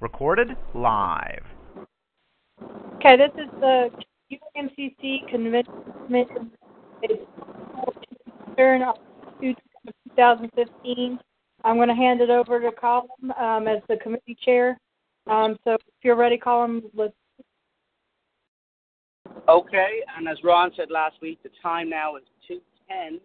Recorded live. Okay, this is the UMCC convention. It's 2015. I'm going to hand it over to Colin um, as the committee chair. Um, so if you're ready, Colin, let's. Okay, and as Ron said last week, the time now is 2.10 uh,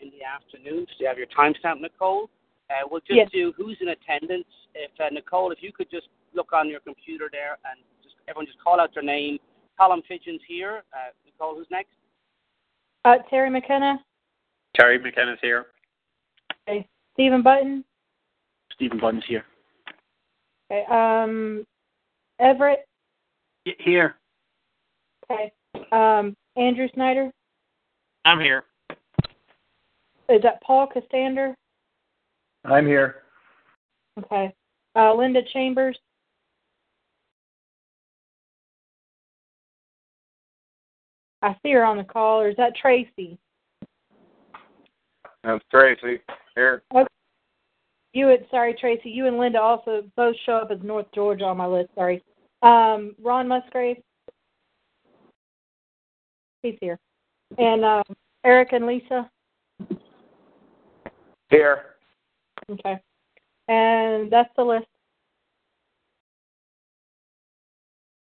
in the afternoon. So you have your timestamp, Nicole. Uh, we'll just yes. do who's in attendance. If uh, Nicole, if you could just look on your computer there and just everyone just call out their name. Colin Fidgen's here. Uh, Nicole, who's next? Uh, Terry McKenna. Terry McKenna's here. Okay. Stephen Button. Stephen Button's here. Okay. Um, Everett. Y- here. Okay. Um, Andrew Snyder. I'm here. Is that Paul Costander? I'm here. Okay. Uh, Linda Chambers. I see her on the call, or is that Tracy? That's Tracy. Here. Okay. You and sorry, Tracy. You and Linda also both show up as North Georgia on my list. Sorry. Um, Ron Musgrave. He's here. And um, Eric and Lisa. Here. Okay. And that's the list.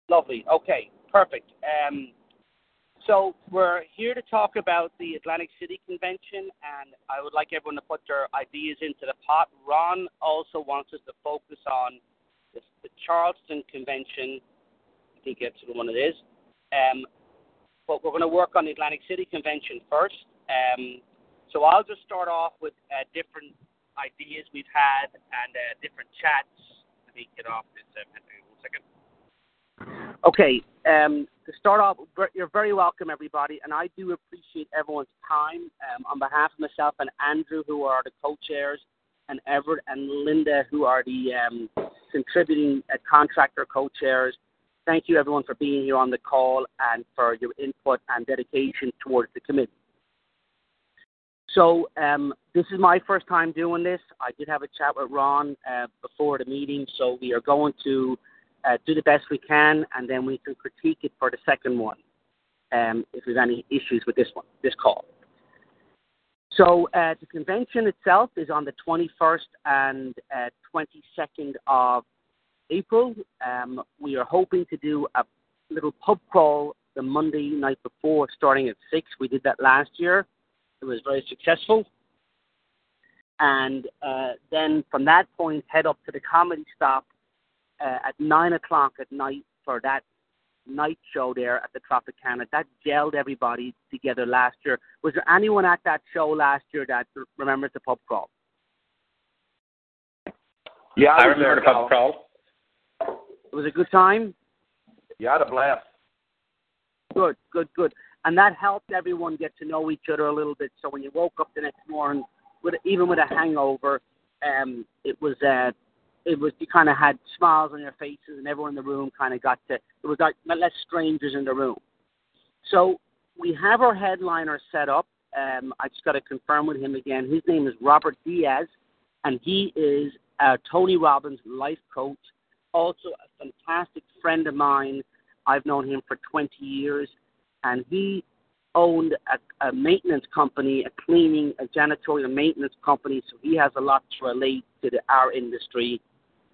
Lovely. Okay, perfect. Um, so we're here to talk about the Atlantic City Convention, and I would like everyone to put their ideas into the pot. Ron also wants us to focus on the, Charleston Convention. I think that's the one it is. Um, but we're going to work on the Atlantic City Convention first. Um, so I'll just start off with uh, different ideas we've had and uh, different chats. Let me get off this. Uh, one second. Okay, um, to start off, you're very welcome, everybody, and I do appreciate everyone's time. Um, on behalf of myself and Andrew, who are the co-chairs, and Everett and Linda, who are the um, contributing uh, contractor co-chairs, thank you, everyone, for being here on the call and for your input and dedication towards the committee. So um, this is my first time doing this. I did have a chat with Ron uh, before the meeting, so we are going to uh, do the best we can, and then we can critique it for the second one um, if there's any issues with this one, this call. So uh, the convention itself is on the 21st and uh, 22nd of April. Um, we are hoping to do a little pub crawl the Monday night before, starting at six. We did that last year. It was very successful. And uh, then from that point, head up to the comedy stop uh, at nine o'clock at night for that night show there at the Tropicana. That gelled everybody together last year. Was there anyone at that show last year that remembers the pub crawl? Yeah, I, I remember the pub crawl. It was a good time. Yeah, I had a blast. Good, good, good. And that helped everyone get to know each other a little bit. So when you woke up the next morning, with even with a hangover, um, it was uh, it was you kind of had smiles on your faces, and everyone in the room kind of got to. It was like less strangers in the room. So we have our headliner set up. Um, I just got to confirm with him again. His name is Robert Diaz, and he is a Tony Robbins life coach, also a fantastic friend of mine. I've known him for 20 years, and he owned a, a maintenance company, a cleaning, a janitorial maintenance company, so he has a lot to relate to the, our industry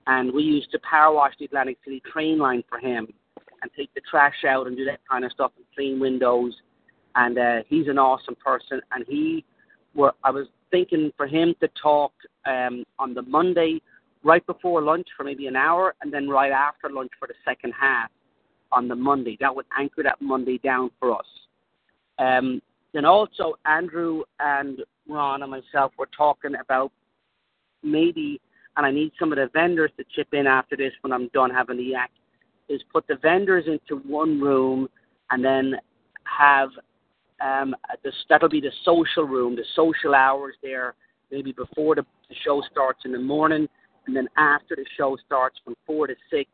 and we used to power wash the Atlantic City train line for him and take the trash out and do that kind of stuff and clean windows. And uh, he's an awesome person. And he, were I was thinking for him to talk um, on the Monday right before lunch for maybe an hour, and then right after lunch for the second half on the Monday. That would anchor that Monday down for us. Um, then also Andrew and Ron and myself were talking about maybe, and I need some of the vendors to chip in after this when I'm done having the yak, is put the vendors into one room and then have um, this, that'll be the social room, the social hours there, maybe before the, the show starts in the morning, and then after the show starts from four to six,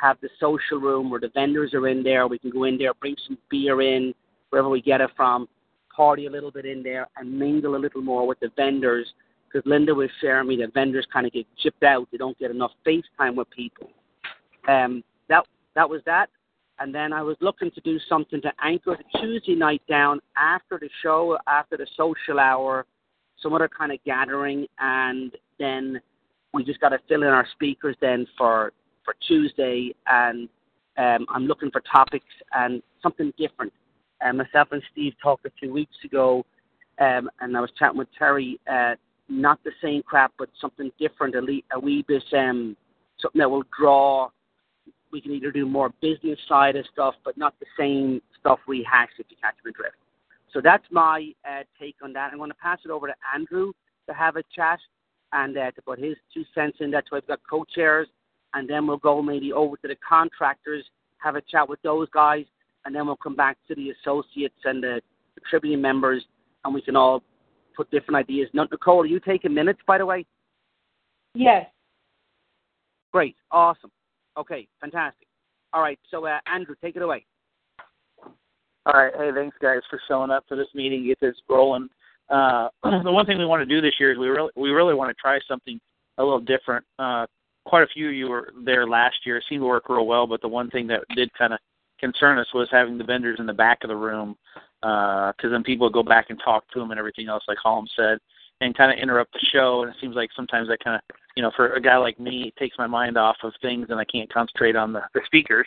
have the social room where the vendors are in there. We can go in there, bring some beer in, wherever we get it from, party a little bit in there, and mingle a little more with the vendors. Because Linda was sharing me that vendors kind of get chipped out; they don't get enough face time with people. Um, that that was that. And then I was looking to do something to anchor the Tuesday night down after the show, after the social hour, some other kind of gathering, and then we just got to fill in our speakers then for for Tuesday, and um, I'm looking for topics and something different. And myself and Steve talked a few weeks ago, um, and I was chatting with Terry. Uh, not the same crap, but something different, a, le- a wee bit, um, something that will draw. We can either do more business side of stuff, but not the same stuff we hash if you catch my drift. So that's my uh, take on that. I'm going to pass it over to Andrew to have a chat and uh, to put his two cents in. That's why we've got co-chairs and then we'll go maybe over to the contractors, have a chat with those guys, and then we'll come back to the associates and the, the Tribune members, and we can all put different ideas. Now, Nicole, are you taking minutes, by the way? Yes. Great, awesome. Okay, fantastic. All right, so uh, Andrew, take it away. All right. Hey, thanks guys for showing up for this meeting. Get this rolling. Uh, the one thing we want to do this year is we really we really want to try something a little different. Uh, quite a few of you were there last year. It seemed to work real well, but the one thing that did kind of concern us was having the vendors in the back of the room, because uh, then people would go back and talk to them and everything else, like Holm said, and kind of interrupt the show. And it seems like sometimes that kind of, you know, for a guy like me, it takes my mind off of things and I can't concentrate on the, the speakers.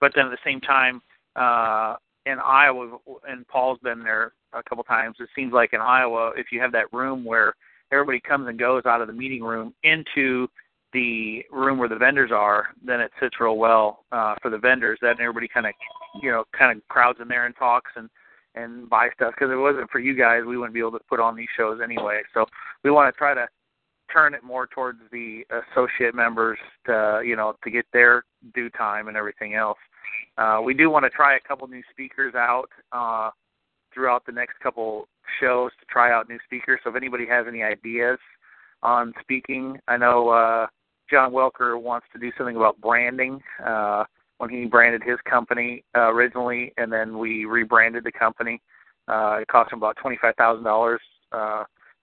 But then at the same time, uh, in Iowa, and Paul's been there a couple times. It seems like in Iowa, if you have that room where everybody comes and goes out of the meeting room into the room where the vendors are, then it sits real well uh, for the vendors. That everybody kind of, you know, kind of crowds in there and talks and and buy stuff. Because if it wasn't for you guys, we wouldn't be able to put on these shows anyway. So we want to try to turn it more towards the associate members to, you know, to get their due time and everything else. Uh, we do want to try a couple new speakers out uh, throughout the next couple shows to try out new speakers. So if anybody has any ideas on speaking, I know. Uh, John Welker wants to do something about branding. Uh, when he branded his company uh, originally, and then we rebranded the company. Uh, it cost him about twenty-five thousand uh, dollars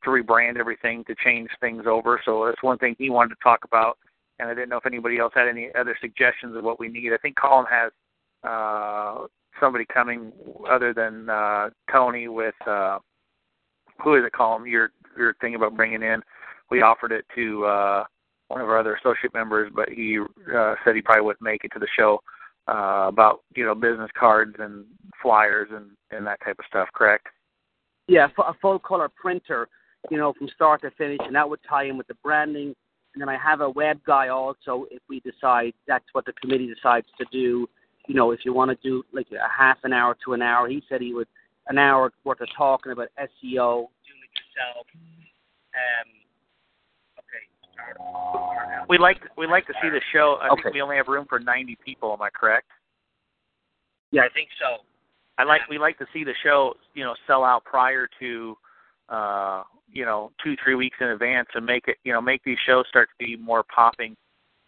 to rebrand everything, to change things over. So that's one thing he wanted to talk about. And I didn't know if anybody else had any other suggestions of what we need. I think Colin has uh, somebody coming other than uh, Tony with uh, who is it, Colin? Your your thing about bringing in. We offered it to. Uh, one of our other associate members, but he uh, said he probably wouldn't make it to the show uh, about you know business cards and flyers and and that type of stuff. Correct? Yeah, a full color printer, you know, from start to finish, and that would tie in with the branding. And then I have a web guy also. If we decide that's what the committee decides to do, you know, if you want to do like a half an hour to an hour, he said he would an hour worth of talking about SEO, doing it yourself. Um, we like we like to see the show. I okay. think we only have room for 90 people. Am I correct? Yeah, I think so. I like we like to see the show, you know, sell out prior to, uh, you know, two three weeks in advance, and make it, you know, make these shows start to be more popping,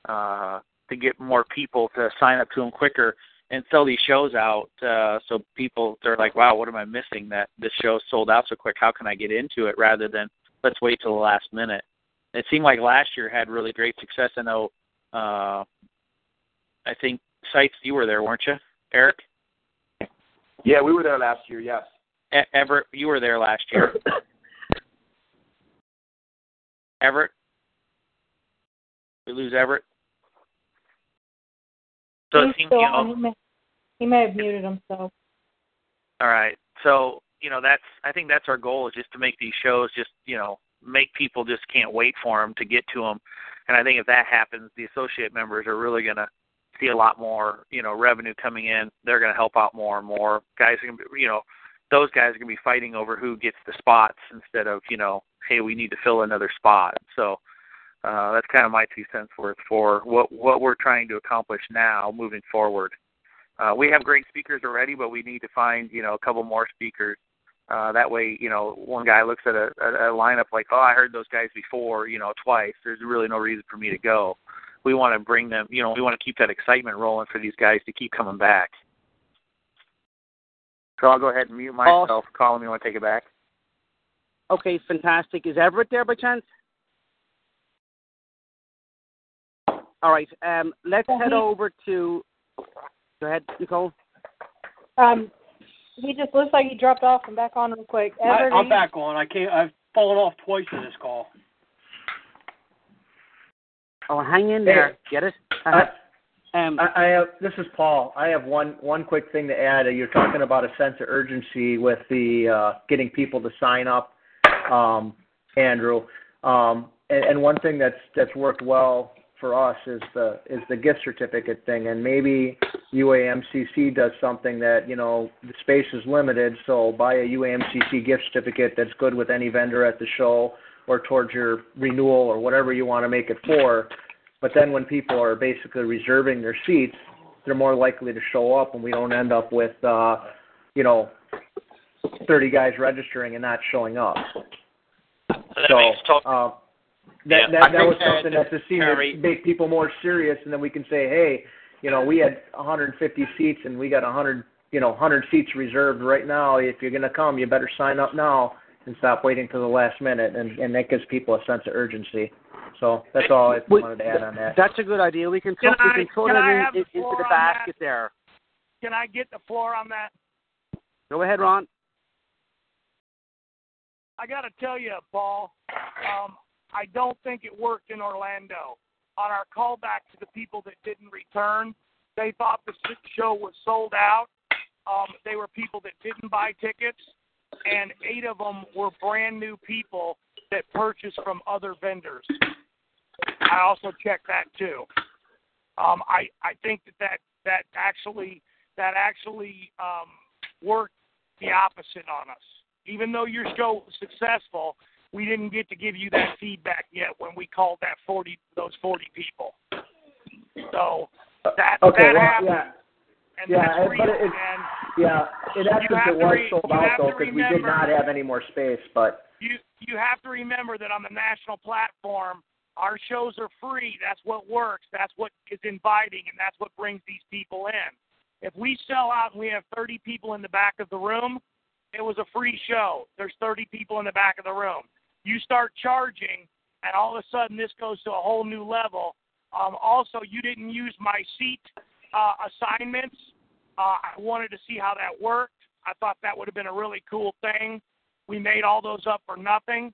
uh, to get more people to sign up to them quicker and sell these shows out. Uh, so people they're like, wow, what am I missing? That this show sold out so quick. How can I get into it? Rather than let's wait till the last minute it seemed like last year had really great success. I know, uh, I think sites you were there, weren't you, Eric? Yeah, we were there last year. Yes. E- Everett, you were there last year. Everett, we lose Everett. So He's it seems, you know, He may, he may have muted himself. all right. So you know, that's I think that's our goal is just to make these shows just you know make people just can't wait for them to get to them. And I think if that happens, the associate members are really going to see a lot more, you know, revenue coming in. They're going to help out more and more. Guys, are going to, be, you know, those guys are going to be fighting over who gets the spots instead of you know, hey, we need to fill another spot. So uh, that's kind of my two cents worth for what what we're trying to accomplish now, moving forward. Uh, we have great speakers already, but we need to find you know a couple more speakers. Uh, that way, you know, one guy looks at a, a, a lineup like, oh, I heard those guys before, you know, twice. There's really no reason for me to go. We want to bring them, you know, we want to keep that excitement rolling for these guys to keep coming back. So I'll go ahead and mute myself. Colin, you want to take it back? Okay, fantastic. Is Everett there by chance? All right. Um, let's head over to. Go ahead, Nicole. Um, he just looks like he dropped off and back on real quick. I, Everett, I'm back on. I can't. I've fallen off twice in this call. Oh, hang in there. Get it? Uh, um, I, I have. This is Paul. I have one one quick thing to add. You're talking about a sense of urgency with the uh, getting people to sign up, um, Andrew. Um, and, and one thing that's that's worked well for us is the is the gift certificate thing. And maybe UAMCC does something that you know the space is limited, so buy a UAMCC gift certificate that's good with any vendor at the show or towards your renewal or whatever you want to make it for. But then when people are basically reserving their seats, they're more likely to show up, and we don't end up with, uh, you know, 30 guys registering and not showing up. So uh, that Yeah, that, that was something that to see Terry- to make people more serious, and then we can say, hey, you know, we had 150 seats and we got 100, you know, 100 seats reserved right now. If you're going to come, you better sign up now and stop waiting till the last minute, and and that gives people a sense of urgency. So that's all I Wait, wanted to add on that. That's a good idea. We can, Can throw, we I- can throw can that I in, have the into floor the on basket that? there. Can I get the floor on that? Go ahead, Ron. I got to tell you, Paul, um, I don't think it worked in Orlando. On our callback to the people that didn't return, they thought the show was sold out. Um, they were people that didn't buy tickets, and eight of them were brand new people that purchased from other vendors. I also checked that too. Um, I I think that that, that actually that actually um, worked the opposite on us. Even though your show was successful, we didn't get to give you that feedback yet when we called that forty those forty people. So that Okay, that well, happened, yeah, and yeah, it- but it- and yeah. In essence, it was re- sold out though because we did not have any more space. But you you have to remember that on the national platform, our shows are free. That's what works. That's what is inviting, and that's what brings these people in. If we sell out and we have 30 people in the back of the room, it was a free show. There's 30 people in the back of the room. You start charging, and all of a sudden this goes to a whole new level. Um, also, you didn't use my seat uh, assignments. Uh, I wanted to see how that worked. I thought that would have been a really cool thing. We made all those up for nothing.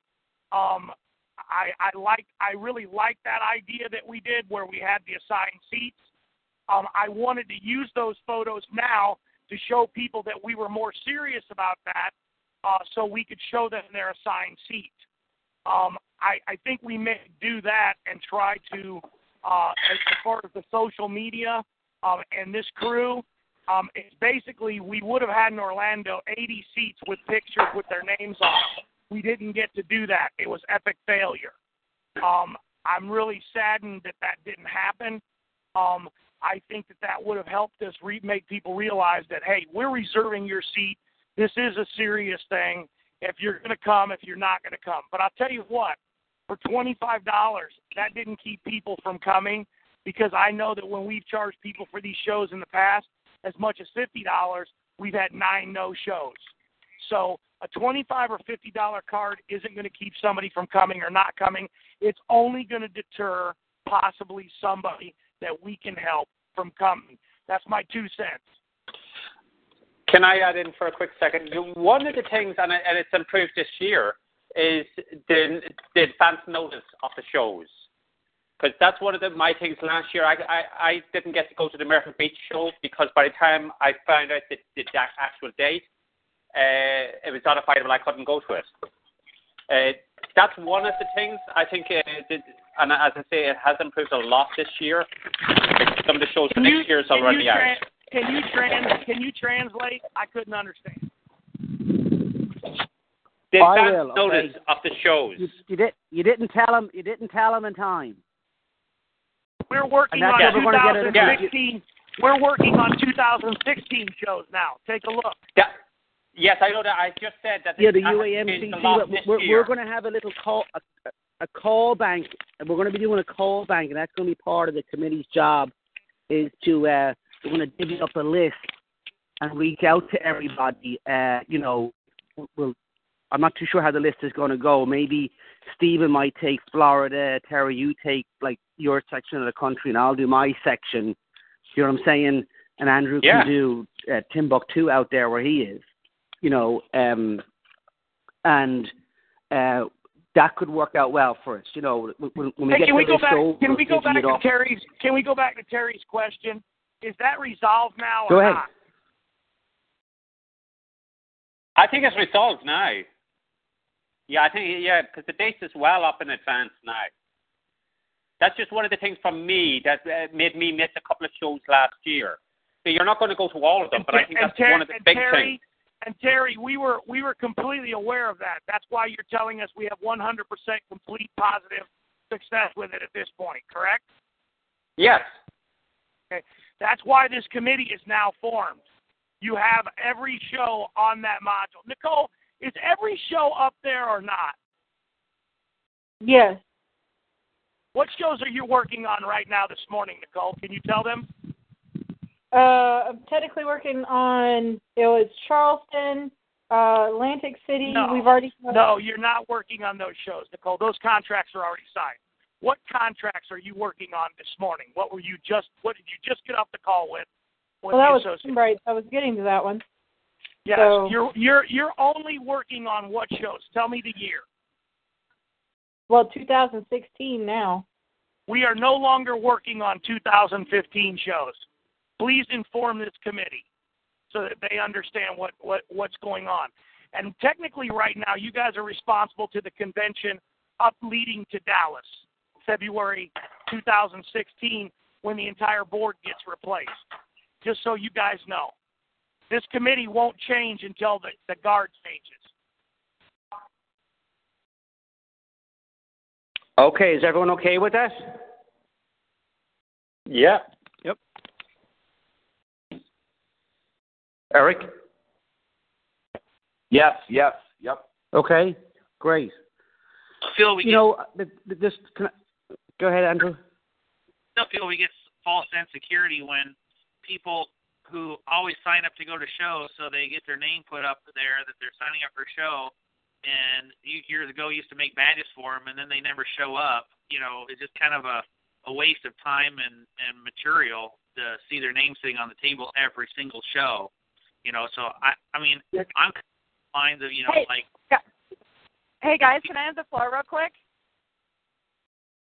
Um, I, I like, I really like that idea that we did where we had the assigned seats. Um, I wanted to use those photos now to show people that we were more serious about that, uh, so we could show them their assigned seat. Um, I, I think we may do that and try to, uh, as far as the social media um, and this crew, um, it's basically we would have had in Orlando 80 seats with pictures with their names on them. We didn't get to do that. It was epic failure. Um, I'm really saddened that that didn't happen. Um, I think that that would have helped us re- make people realize that hey, we're reserving your seat. This is a serious thing. If you're going to come, if you're not going to come, but I'll tell you what, for twenty five dollars, that didn't keep people from coming because I know that when we've charged people for these shows in the past, as much as fifty dollars, we've had nine no shows. So a twenty-five or fifty dollar card isn't going to keep somebody from coming or not coming. It's only going to deter possibly somebody that we can help from coming. That's my two cents. Can I add in for a quick second? One of the things, and, it's improved this year, is the, the advance notice of the shows. Because that's one of the, my things last year. I, I, I didn't get to go to the American Beach show because by the time I found out the, the actual date, uh, it was notifiable I couldn't go to it. Uh, that's one of the things I think, uh, the, and as I say, it has improved a lot this year. Some of the shows for next year is already out. Tran- Can you trans? Can you translate? I couldn't understand. did I fans will, okay. notice of the shows? You, you did. You didn't tell him. You didn't tell him in time. We're working on what we're gonna get at- 2016. We're working on 2016 shows now. Take a look. Yeah. Yes, I know that. I just said that. Yeah, the that UAMCC. We're, this we're, year. we're going to have a little call, a, a call bank, and we're going to be doing a call bank, and that's going to be part of the committee's job. Is to uh, we're going to divvy up a list and reach out to everybody. Uh, you know, we'll. I'm not too sure how the list is going to go. Maybe Stephen might take Florida, Terry, you take like your section of the country, and I'll do my section. You know what I'm saying? And Andrew Yeah. can do uh, Timbuktu out there where he is. You know, um, and uh, that could work out well for us. You know, when, when we Hey, get can to we go back? show, Can we go back to. Terry's? Can we go back to Terry's question? Is that resolved now Go or ahead. not? I think it's resolved now. Yeah, I think yeah, because the date is well up in advance now. That's just one of the things from me that uh, made me miss a couple of shows last year. So you're not going to go to all of them, but I think and that's Ter- one of the big Terry, things. And Terry, we were we were completely aware of that. That's why you're telling us we have 100% complete positive success with it at this point, correct? Yes. Okay. That's why this committee is now formed. You have every show on that module. Nicole, is every show up there or not? Yes. What shows are you working on right now this morning, Nicole? Can you tell them? Uh, I'm technically working on it was Charleston, uh, Atlantic City. No. We've already No, you're not working on those shows, Nicole. Those contracts are already signed. What contracts are you working on this morning? What were you just what did you just get off the call with? with Well, that was right. I was getting to that one. Yes, so- you're you're you're only working on what shows? Tell me the year. Well, 2016 now. We are no longer working on 2015 shows. Please inform this committee so that they understand what, what, what's going on. And technically, right now, you guys are responsible to the convention up leading to Dallas, February 2016, when the entire board gets replaced. Just so you guys know. This committee won't change until the, the guard changes. Okay, is everyone okay with that? Yeah. Yep. Eric? Yes, yes, yep. Okay, great. Phil, we You get, know, th- th- this. Can I, go ahead, Andrew. no, Phil, we get false insecurity when people who always sign up to go to shows, so they get their name put up there that they're signing up for a show, and years ago used to make badges for them, and then they never show up. You know, it's just kind of a a waste of time and and material to see their name sitting on the table every single show. You know, so I I mean I'm mind of you know Hey. like Hey guys, can I have the floor real quick?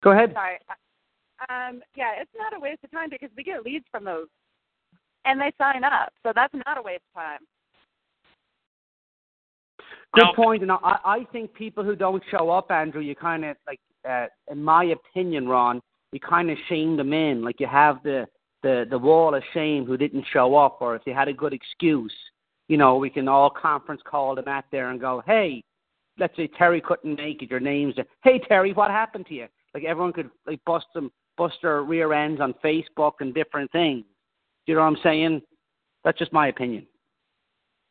Go ahead. Sorry. Um, yeah, it's not a waste of time because we get leads from those, and they sign up, so that's not a waste of time. Good point. And I, I think people who don't show up, Andrew, you kind of like, uh, in my opinion, Ron, you kind of shame them in. Like you have the the the wall of shame who didn't show up, or if they had a good excuse, you know, we can all conference call them out there and go, hey, let's say Terry couldn't make it. Your name's there. Hey Terry, what happened to you? Like everyone could like bust them, bust their rear ends on Facebook and different things. Do you know what I'm saying? That's just my opinion.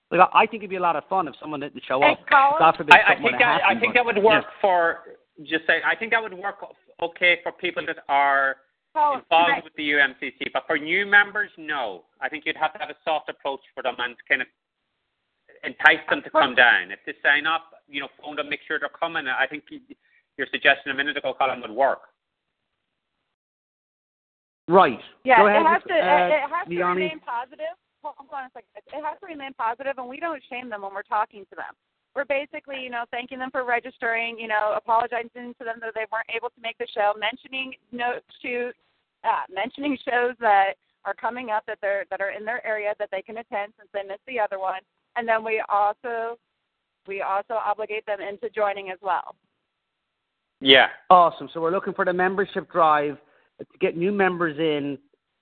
Like I I think it'd be a lot of fun if someone didn't show up. God forbid I, I think would've that I think but- that would work Yeah. for just say I think that would work okay for people that are Oh, involved right. with the UMCC, but for new members, no. I think you'd have to have a soft approach for them and kind of entice them to come down. If they sign up, you know, phone them, make sure they're coming. I think y- your suggestion a minute ago, Colin, would work. Right. Yeah, Go ahead, it has to. uh, it has to Lonnie. remain positive. Hold hold on a second. It has to remain positive, and we don't shame them when we're talking to them. We're basically, you know, thanking them for registering. You know, apologizing to them that they weren't able to make the show, mentioning no to, uh, mentioning shows that are coming up that they're that are in their area that they can attend since they missed the other one, and then we also we also obligate them into joining as well. Yeah. Awesome. So we're looking for the membership drive to get new members in,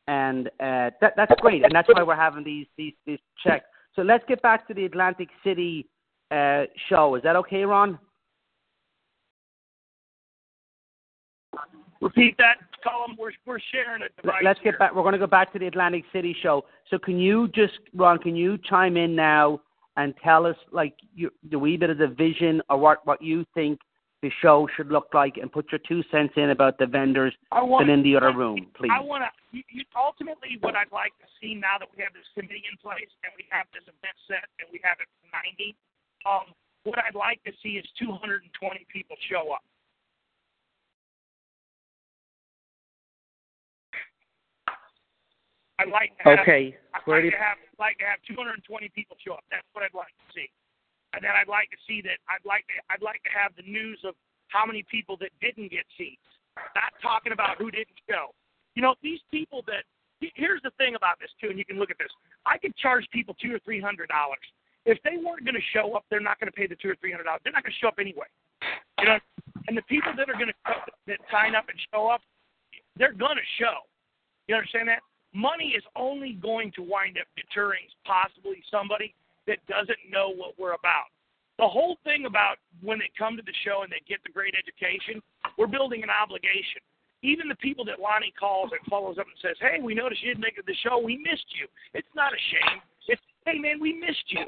and uh, that, that's great. And that's why we're having these these these checks. So let's get back to the Atlantic City uh, show. Is that okay, Ron? Repeat that, Colin. We're we're sharing a device. Let's here. get back. We're going to go back to the Atlantic City show. So can you just, Ron? Can you chime in now and tell us, like, you, the wee bit of the vision or what what you think the show should look like, and put your two cents in about the vendors I want still in the other room, please. I want to. You, you, ultimately, what I'd like to see now that we have this committee in place and we have this event set and we have it for 90, um, what I'd like to see is 220 people show up. I'd like to have, Okay. I'd Where like do to have like to have 220 people show up. That's what I'd like to see. Uh, and then I'd like to see that I'd like to I'd like to have the news of how many people that didn't get seats. Not talking about who didn't show. You know, these people that here's the thing about this too, and you can look at this. I could charge people two or three hundred dollars. If they weren't going to show up, they're not going to pay the two or three hundred dollars. They're not going to show up anyway. You know, and the people that are going to that sign up and show up, they're going to show. You understand that? Money is only going to wind up deterring possibly somebody that doesn't know what we're about. The whole thing about when they come to the show and they get the great education, we're building an obligation. Even the people that Lonnie calls and follows up and says, "Hey, we noticed you didn't make it to the show. We missed you." It's not a shame. It's, "Hey, man, we missed you.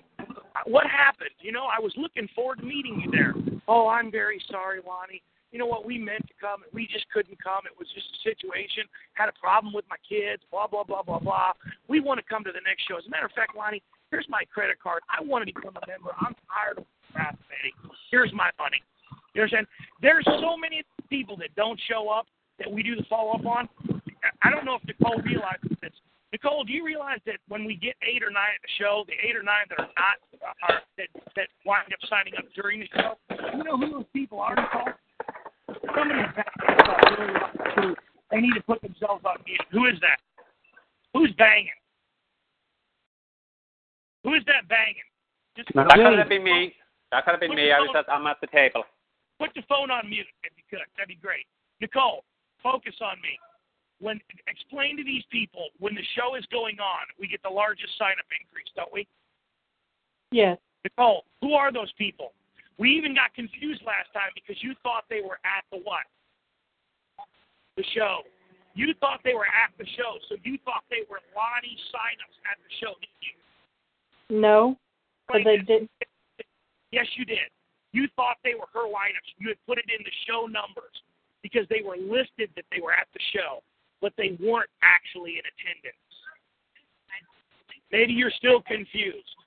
What happened? You know, I was looking forward to meeting you there." Oh, I'm very sorry, Lonnie. You know what? We meant to come, we just couldn't come. It was just a situation. Had a problem with my kids. Blah blah blah blah blah. We want to come to the next show. As a matter of fact, Lonnie, here's my credit card. I want to become a member. I'm tired of procrastinating. Here's my money. You understand? There's so many people that don't show up that we do the follow up on. I don't know if Nicole realizes this. Nicole, do you realize that when we get eight or nine at the show, the eight or nine that are not are that that wind up signing up during the show, you know who those people are, Nicole? Somebody they need to put themselves on mute. Who is that? Who's banging? Who is that banging? Just That could have been me. That could have been Put me. I was phone- at, I'm at the table. Put the phone on mute if you could. That'd be great. Nicole, focus on me. When explain to these people when the show is going on, we get the largest sign up increase, don't we? Yes. Nicole, who are those people? We even got confused last time because you thought they were at the what? The show. You thought they were at the show, so you thought they were Lonnie signups at the show, didn't you? No. But they did. Yes, you did. You thought they were her lineups. You had put it in the show numbers because they were listed that they were at the show, but they weren't actually in attendance. Maybe you're still confused,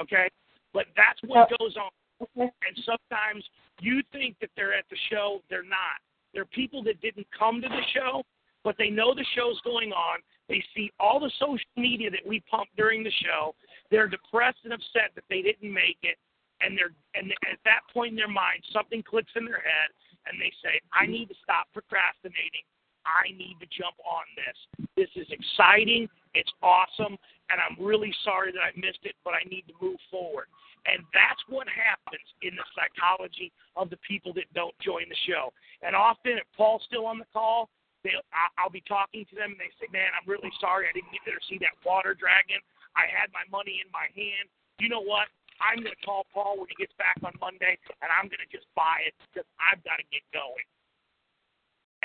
okay? But that's what oh, goes on. And sometimes you think that they're at the show, they're not. They're people that didn't come to the show, but they know the show's going on. They see all the social media that we pump during the show. They're depressed and upset that they didn't make it, and they're and at that point in their mind, something clicks in their head, and they say, "I need to stop procrastinating. I need to jump on this. This is exciting. It's awesome, and I'm really sorry that I missed it, but I need to move forward." And that's what happens in the psychology of the people that don't join the show. And often, if Paul's still on the call, they'll, I- I'll be talking to them, and they say, "Man, I'm really sorry I didn't get there to see that water dragon. I had my money in my hand. You know what? I'm going to call Paul when he gets back on Monday, and I'm going to just buy it because I've got to get going."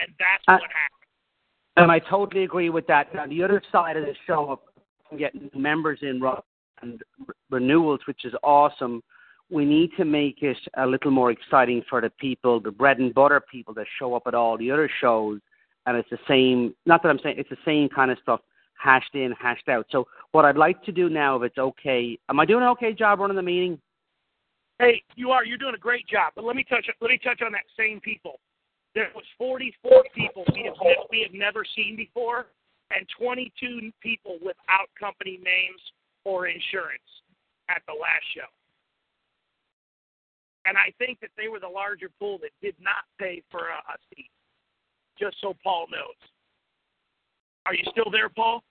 And that's Uh, what happens. And I totally agree with that. Now, the other side of the show, of getting members in and renewals, which is awesome, we need to make it a little more exciting for the people, the bread and butter people that show up at all the other shows. And it's the same, not that I'm saying it's the same kind of stuff hashed in, hashed out. So, what I'd like to do now, if it's okay, am I doing an okay job running the meeting? Hey, you are. You're doing a great job. But let me touch. Let me touch on that same people. There was 44 people we have, we have never seen before, and 22 people without company names or insurance at the last show. And I think that they were the larger pool that did not pay for a, a seat. Just so Paul knows. Are you still there, Paul?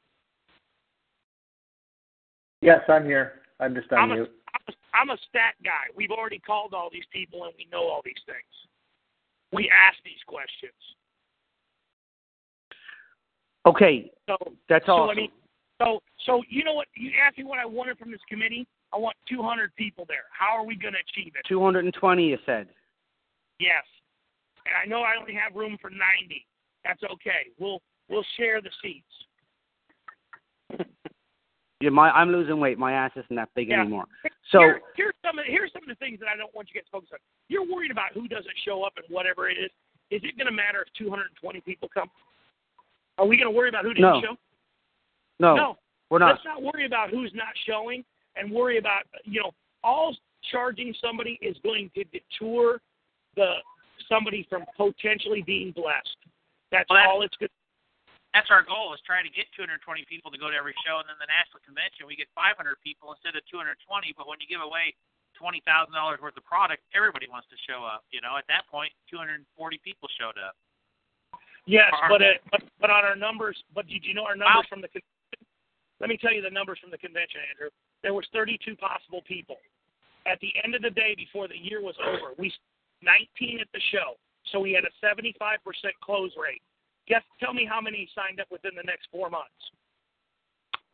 Yes, I'm here. I'm just on I'm a, mute. I'm a, I'm a stat guy. We've already called all these people and we know all these things. We ask these questions. Okay, So that's so, awesome. I mean, so so you know what you asked me what I wanted from this committee. I want 200 people there. How are we going to achieve it? 220, you said. Yes. And I know I only have room for 90. That's okay. We'll we'll share the seats. Yeah, my I'm losing weight. My ass isn't that big Yeah. anymore. So Here, here's some of here's some of the things that I don't want you to get focused on. You're worried about who doesn't show up and whatever it is. Is it going to matter if 220 people come? Are we going to worry about who didn't No. show? no, no. we're not. Let's not worry about who's not showing and worry about you know all charging somebody is going to detour the somebody from potentially being blessed. That's Well, that's- all it's going. That's our goal is try to get 220 people to go to every show, and then the national convention we get 500 people instead of 220. But when you give away twenty thousand dollars worth of product, everybody wants to show up. You know, at that point, 240 people showed up. Yes, Our- but, uh, but but on our numbers, but did you know our numbers from the convention? Let me tell you the numbers from the convention, Andrew. There was 32 possible people. At the end of the day, before the year was over, we 19 at the show, so we had a 75% close rate. Guess, tell me how many signed up within the next four months.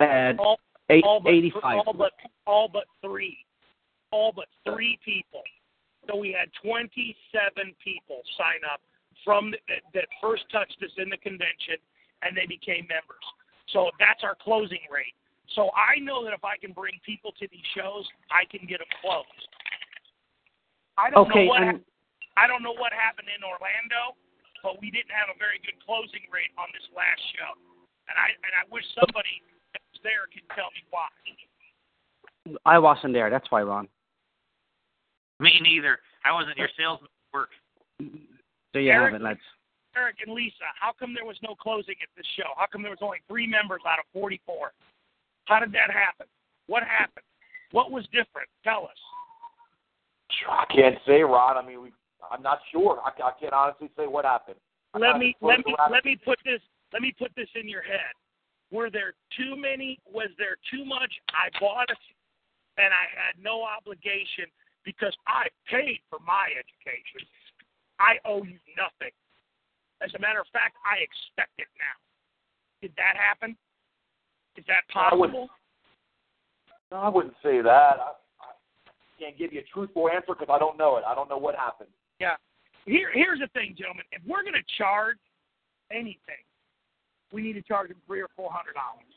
Uh, All, eight, all but 85. all but all but three, all but three people. So we had 27 people sign up from the, that, first touched us in the convention, and they became members. So that's our closing rate. So I know that if I can bring people to these shows, I can get them closed. I don't Okay, know what and- I don't know what happened in Orlando, but we didn't have a very good closing rate on this last show, and I and I wish somebody that was there could tell me why. I wasn't there. That's why, Ron. Me neither. I wasn't your salesman at work. There you Eric- have it, lads. Eric and Lisa, how come there was no closing at this show? How come there was only three members out of 44? How did that happen? What happened? What was different? Tell us. I can't say, Ron. I mean, we, I'm not sure. I, I can't honestly say what happened. I'm Let me let me let me put this let me put this in your head. Were there too many? Was there too much? I bought it, and I had no obligation because I paid for my education. I owe you nothing. As a matter of fact, I expect it now. Did that happen? Is that I wouldn't- possible? No, I wouldn't say that. I, I can't give you a truthful answer because I don't know it. I don't know what happened. Yeah. Here, here's the thing, gentlemen. If we're going to charge anything, we need to charge them three or four hundred dollars.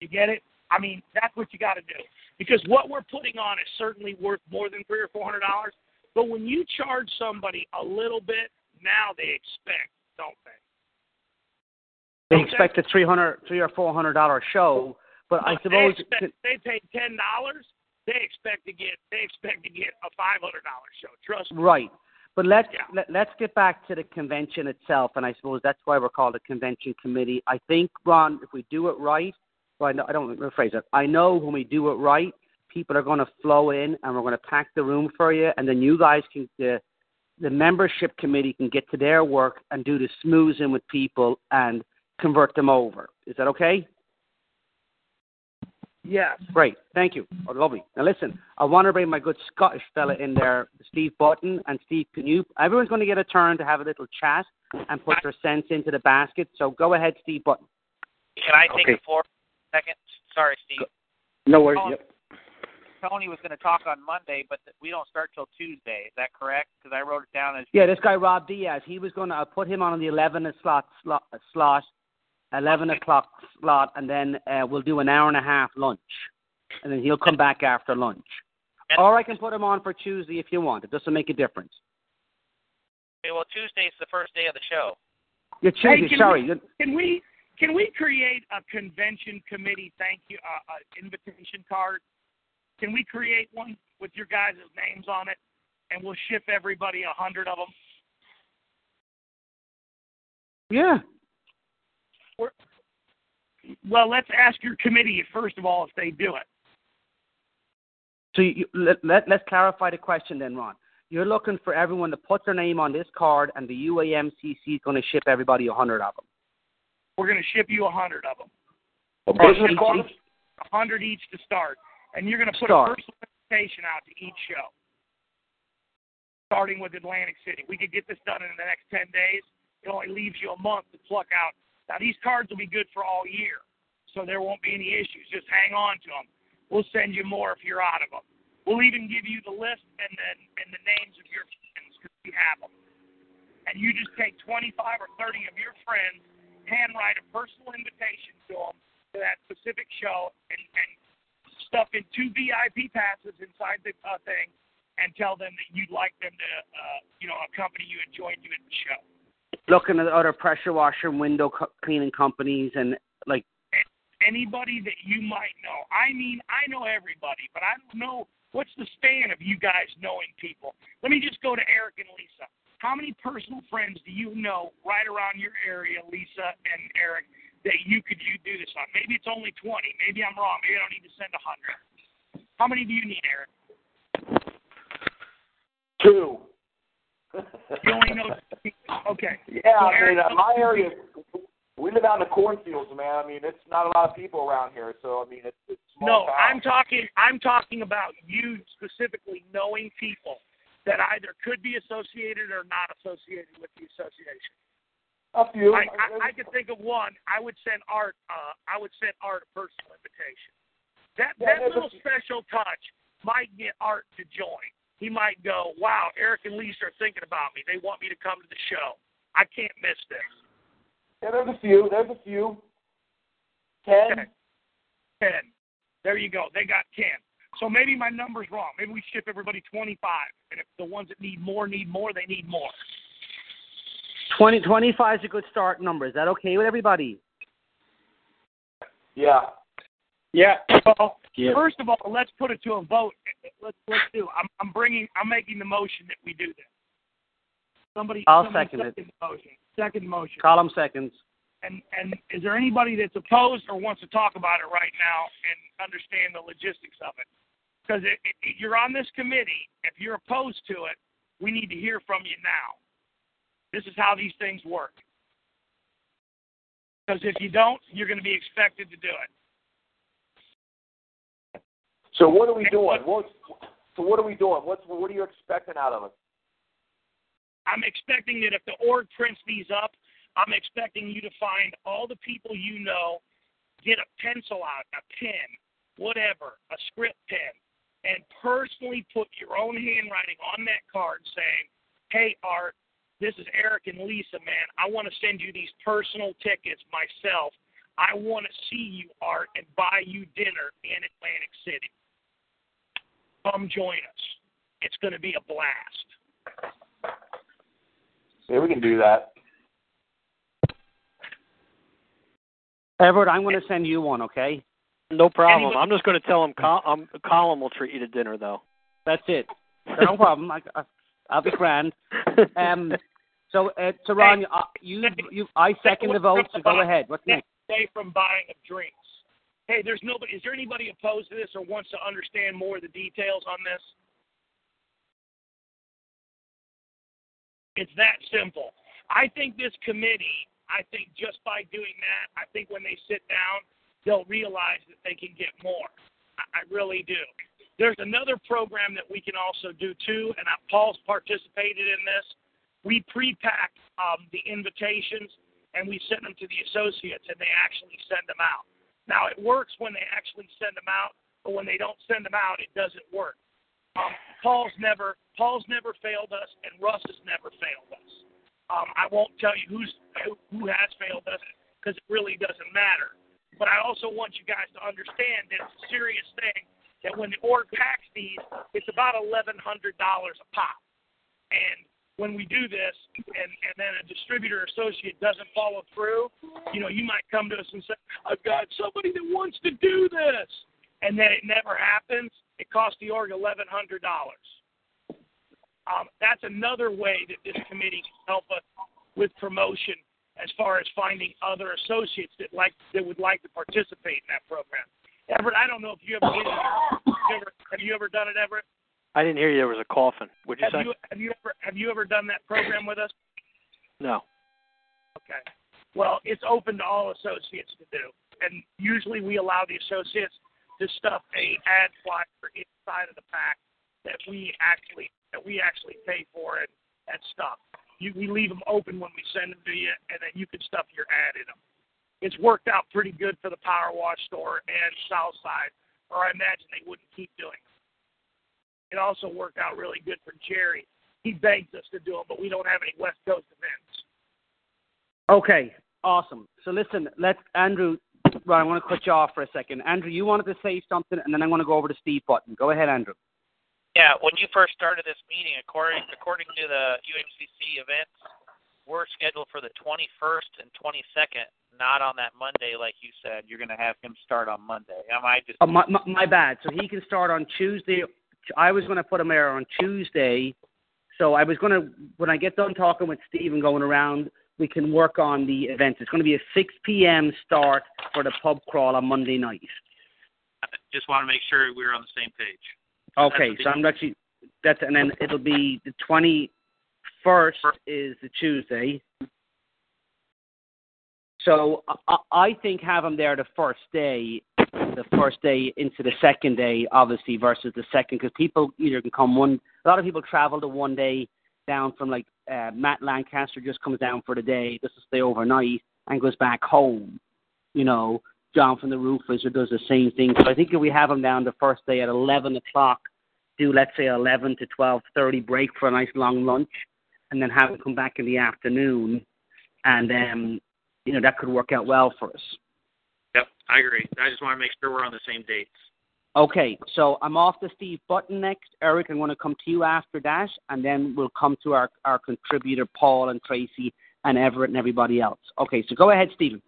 You get it? I mean, that's what you got to do because what we're putting on is certainly worth more than three or four hundred dollars. But when you charge somebody a little bit, now they expect, don't they? They expect a three hundred, three or four hundred dollar show, but I Look, suppose they, expect, they paid ten dollars. They expect to get they expect to get a five hundred dollar show. Trust me. right. But let's Yeah. let, let's get back to the convention itself, and I suppose that's why we're called a convention committee. I think, Ron, if we do it right, well, I don't- I don't rephrase it. I know when we do it right, people are going to flow in, and we're going to pack the room for you, and then you guys can the the membership committee can get to their work and do the smoozing with people and convert them over. Is that okay? Yes. Great. Thank you. Oh, lovely. Now listen, I want to bring my good Scottish fella in there, Steve Button and Steve Canoop. Everyone's going to get a turn to have a little chat and put their cents into the basket. So go ahead, Steve Button. Can I take Okay. the floor for a second? Sorry, Steve. No worries. Oh, Yep. Tony was going to talk on Monday, but th- we don't start till Tuesday. Is that correct? Because I wrote it down as Yeah, this guy Rob Diaz. He was going to uh, put him on the eleven slot slot, slot eleven o'clock slot, and then uh, we'll do an hour and a half lunch, and then he'll come back after lunch. Or I can put him on for Tuesday if you want. It doesn't make a difference. Okay, well, Tuesday's the first day of the show. You're Hey, Tuesday. can sorry. we- Can we can we create a convention committee thank you uh, uh, invitation card? Can we create one with your guys' names on it, and we'll ship everybody a hundred of them? Yeah. Well, let's ask your committee first of all if they do it. So you, let, let, let's clarify the question then, Ron. You're looking for everyone to put their name on this card, and the UAMCC is going to ship everybody a hundred of them. We're going to ship you a hundred of them. A business each- card? A hundred each to start, and you're going to put Start. a personal invitation out to each show, starting with Atlantic City. We could get this done in the next ten days. It only leaves you a month to pluck out. Now these cards will be good for all year, so there won't be any issues. Just hang on to them. we'll send you more if you're out of them. We'll even give you the list and then and the names of your friends because we have them. And you just take 25 or 30 of your friends, handwrite a personal invitation to them to that specific show, and, and stuff in two VIP passes inside the uh, thing, and tell them that you'd like them to, uh, you know, accompany you and join you at the show. Looking at other pressure washer and window co- cleaning companies and like Anybody that you might know. I mean, I know everybody, but I don't know what's the span of you guys knowing people. Let me just go to Eric and Lisa. How many personal friends do you know right around your area, Lisa and Eric, that you could you do this on? Maybe it's only 20. Maybe I'm wrong. Maybe I don't need to send 100. How many do you need, Eric? Two. You only know. Okay. Yeah, So I mean, uh, my area, we live out in the cornfields, man. I mean, it's not a lot of people around here, so I mean, it's, it's small No, town. I'm talking. I'm talking about you specifically knowing people that either could be associated or not associated with the association. A few. I, I, I could think of one. I would send Art. Uh, I would send Art a personal invitation. That Yeah, that there's a little special touch might get Art to join. He might go, "Wow, Eric and Lisa are thinking about me. They want me to come to the show. I can't miss this." Yeah, there's a few. There's a few. Ten. Okay. Ten. There you go. They got ten. So maybe my number's wrong. Maybe we ship everybody 25, and if the ones that need more need more, they need more. 20, 25 is a good start number. Is that okay with everybody? Yeah. Yeah. Well, Yeah. first of all, let's put it to a vote. Let's let's do. I'm I'm bringing. I'm making the motion that we do this. Somebody. I'll somebody second second the motion. Second motion. Column seconds. And and is there anybody that's opposed or wants to talk about it right now and understand the logistics of it? Because it, it, you're on this committee. If you're opposed to it, we need to hear from you now. This is how these things work. Because if you don't, you're going to be expected to do it. So what are we doing? What? So what are we doing? What's what are you expecting out of us? I'm expecting that if the org prints these up, I'm expecting you to find all the people you know, get a pencil out, a pen, whatever, a script pen, and personally put your own handwriting on that card saying, Hey, Art, this is Eric and Lisa, man. I want to send you these personal tickets myself. I want to see you, Art, and buy you dinner in Atlantic City. Come join us. It's going to be a blast. Yeah, we can do that. Everett, I'm going to send you one, okay? No problem. Anybody- I'm just going to tell him. Col- um, Colin will treat you to dinner, though. That's it. No problem. I, I, I'll be grand. Um, so, uh, so Ron, uh, you, you, I second the vote. So go ahead. What's next? Stay from buying of drinks. Hey, there's nobody. Is there anybody opposed to this or wants to understand more of the details on this? It's that simple. I think this committee. I think just by doing that, I think when they sit down, they'll realize that they can get more. I, I really do. There's another program that we can also do too, and uh, Paul's participated in this. We pre-pack um, the invitations and we send them to the associates, and they actually send them out. Now it works when they actually send them out, but when they don't send them out, it doesn't work. Um, Paul's never Paul's never failed us, and Russ has never failed us. Um, I won't tell you who's who, who has failed us because it really doesn't matter. But I also want you guys to understand that it's a serious thing. That when the org packs these, it's about eleven hundred dollars a pop, and when we do this and, and then a distributor associate doesn't follow through, you know, you might come to us and say, I've got somebody that wants to do this. And then it never happens. It costs the org $1,100. Um, that's another way that this committee can help us with promotion as far as finding other associates that like that would like to participate in that program. Everett, I don't know if you ever. Have you ever, have you ever done it, Everett? I didn't hear you. There was a coffin. What'd you Have say? you have you ever have you ever done that program with us? No. Okay. Well, it's open to all associates to do, and usually we allow the associates to stuff a ad flyer inside of the pack that we actually that we actually pay for and and stuff. You, we leave them open when we send them to you, and then you can stuff your ad in them. It's worked out pretty good for the Power Wash store and Southside. or I imagine they wouldn't keep doing it. It also worked out really good for Jerry. He begs us to do it, but we don't have any West Coast events. Okay, awesome. So listen, let's Andrew. Right, I want to cut you off for a second. Andrew, you wanted to say something, and then I'm going to go over to Steve Button. Go ahead, Andrew. Yeah, when you first started this meeting, according according to the UHCC events, we're scheduled for the 21st and 22nd, not on that Monday like you said. You're going to have him start on Monday. Am I just? Oh, my, my, my bad. So he can start on Tuesday. I was going to put him there on Tuesday. So I was going to, when I get done talking with Steve and going around, we can work on the event. It's going to be a 6 p.m. start for the pub crawl on Monday night. I just want to make sure we're on the same page. Okay, so I'm actually that's and then it'll be the 21st is the Tuesday. So I, I think have them there the first day, the first day into the second day, obviously versus the second, because people either can come one. A lot of people travel the one day down from like uh, Matt Lancaster just comes down for the day, to stay overnight, and goes back home. You know, John from the Roofers does the same thing. So I think if we have him down the first day at 11 o'clock, do let's say 11 to 12:30 break for a nice long lunch, and then have him come back in the afternoon, and um, you know that could work out well for us. Yep, I agree. I just want to make sure we're on the same dates. Okay, so I'm off to Steve Button next. Eric, I'm going to come to you after that, and then we'll come to our, our contributor, Paul and Tracy and Everett and everybody else. Okay, so go ahead, Stephen.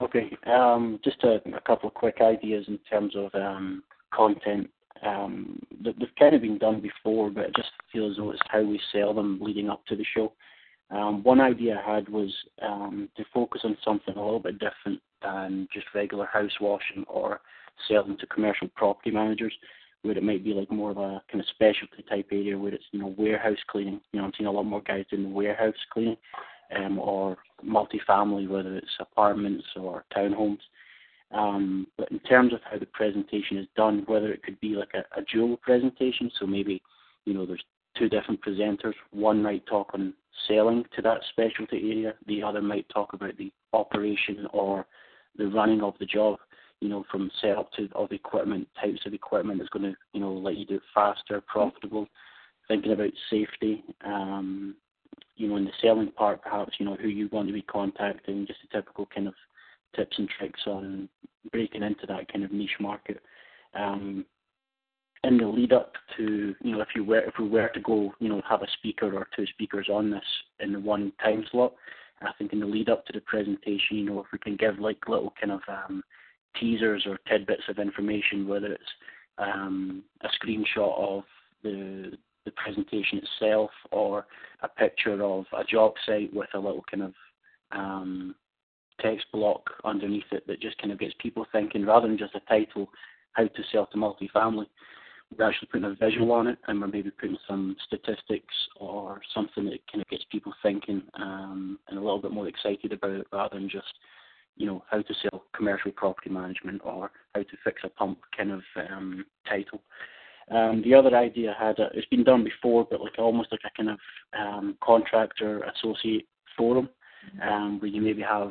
Okay, um, just a, a couple of quick ideas in terms of um, content. Um, they've kind of been done before, but it just feels as though it's how we sell them leading up to the show. Um, one idea I had was um, to focus on something a little bit different than just regular house washing or selling to commercial property managers, where it might be like more of a kind of specialty type area where it's you know warehouse cleaning. You know, I'm seeing a lot more guys doing warehouse cleaning, um, or multifamily, whether it's apartments or townhomes. Um, but in terms of how the presentation is done, whether it could be like a, a dual presentation, so maybe you know there's two different presenters. One might talk on selling to that specialty area. The other might talk about the operation or the running of the job you know, from setup to of equipment, types of equipment that's going to, you know, let you do it faster, profitable. Thinking about safety, um, you know, in the selling part, perhaps, you know, who you want to be contacting, just the typical kind of tips and tricks on breaking into that kind of niche market. Um, in the lead up to, you know, if you were if we were to go, you know, have a speaker or two speakers on this in one time slot, I think in the lead up to the presentation, you know, if we can give like little kind of um, teasers or tidbits of information, whether it's um, a screenshot of the the presentation itself or a picture of a job site with a little kind of um, text block underneath it that just kind of gets people thinking rather than just a title, how to sell to multifamily. We're actually putting a visual on it and we're maybe putting some statistics or something that kind of gets people thinking um, and a little bit more excited about it rather than just you know, how to sell commercial property management or how to fix a pump kind of um, title. Um, the other idea I had, uh, it's been done before, but like almost like a kind of um, contractor associate forum, um, where you maybe have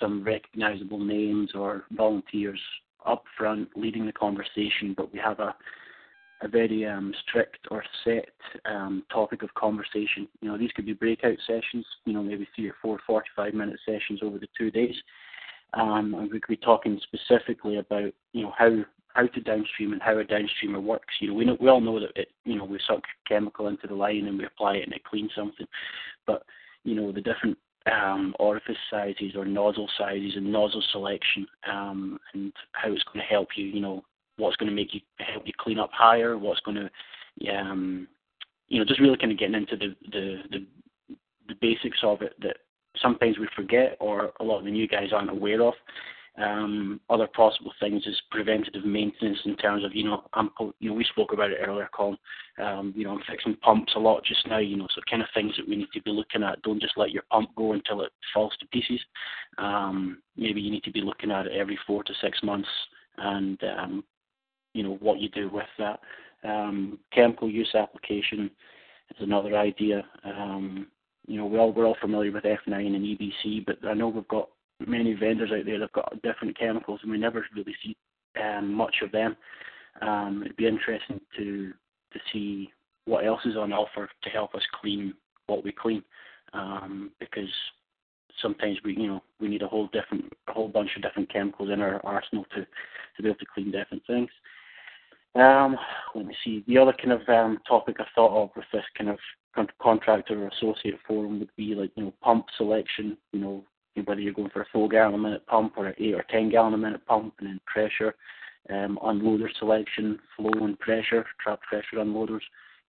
some recognizable names or volunteers up front leading the conversation, but we have a a very um, strict or set um, topic of conversation. You know, these could be breakout sessions. You know, maybe three or four 45 minute sessions over the two days. Um, and we could be talking specifically about you know how how to downstream and how a downstreamer works. You know, we know, we all know that it you know we suck chemical into the line and we apply it and it cleans something, but you know the different um, orifice sizes or nozzle sizes and nozzle selection um, and how it's going to help you. You know, what's going to make you help you clean up higher, what's going to um, you know just really kind of getting into the the the, the basics of it that sometimes we forget or a lot of the new guys aren't aware of. Um, other possible things is preventative maintenance in terms of, you know, I'm, you know, we spoke about it earlier, Colin. Um, you know, I'm fixing pumps a lot just now, you know, so kind of things that we need to be looking at. Don't just let your pump go until it falls to pieces. Um, maybe you need to be looking at it every four to six months and, um, you know, what you do with that. Um, chemical use application is another idea. Um, you know, we all we're all familiar with F9 and EBC, but I know we've got many vendors out there that've got different chemicals, and we never really see um, much of them. Um, it'd be interesting to to see what else is on offer to help us clean what we clean, um, because sometimes we you know we need a whole different a whole bunch of different chemicals in our arsenal to to be able to clean different things. Um, let me see. The other kind of um, topic I thought of with this kind of contractor or associate forum would be like you know pump selection. You know whether you're going for a four gallon a minute pump or an eight or ten gallon a minute pump, and then pressure, um, unloader selection, flow and pressure, trap pressure unloaders.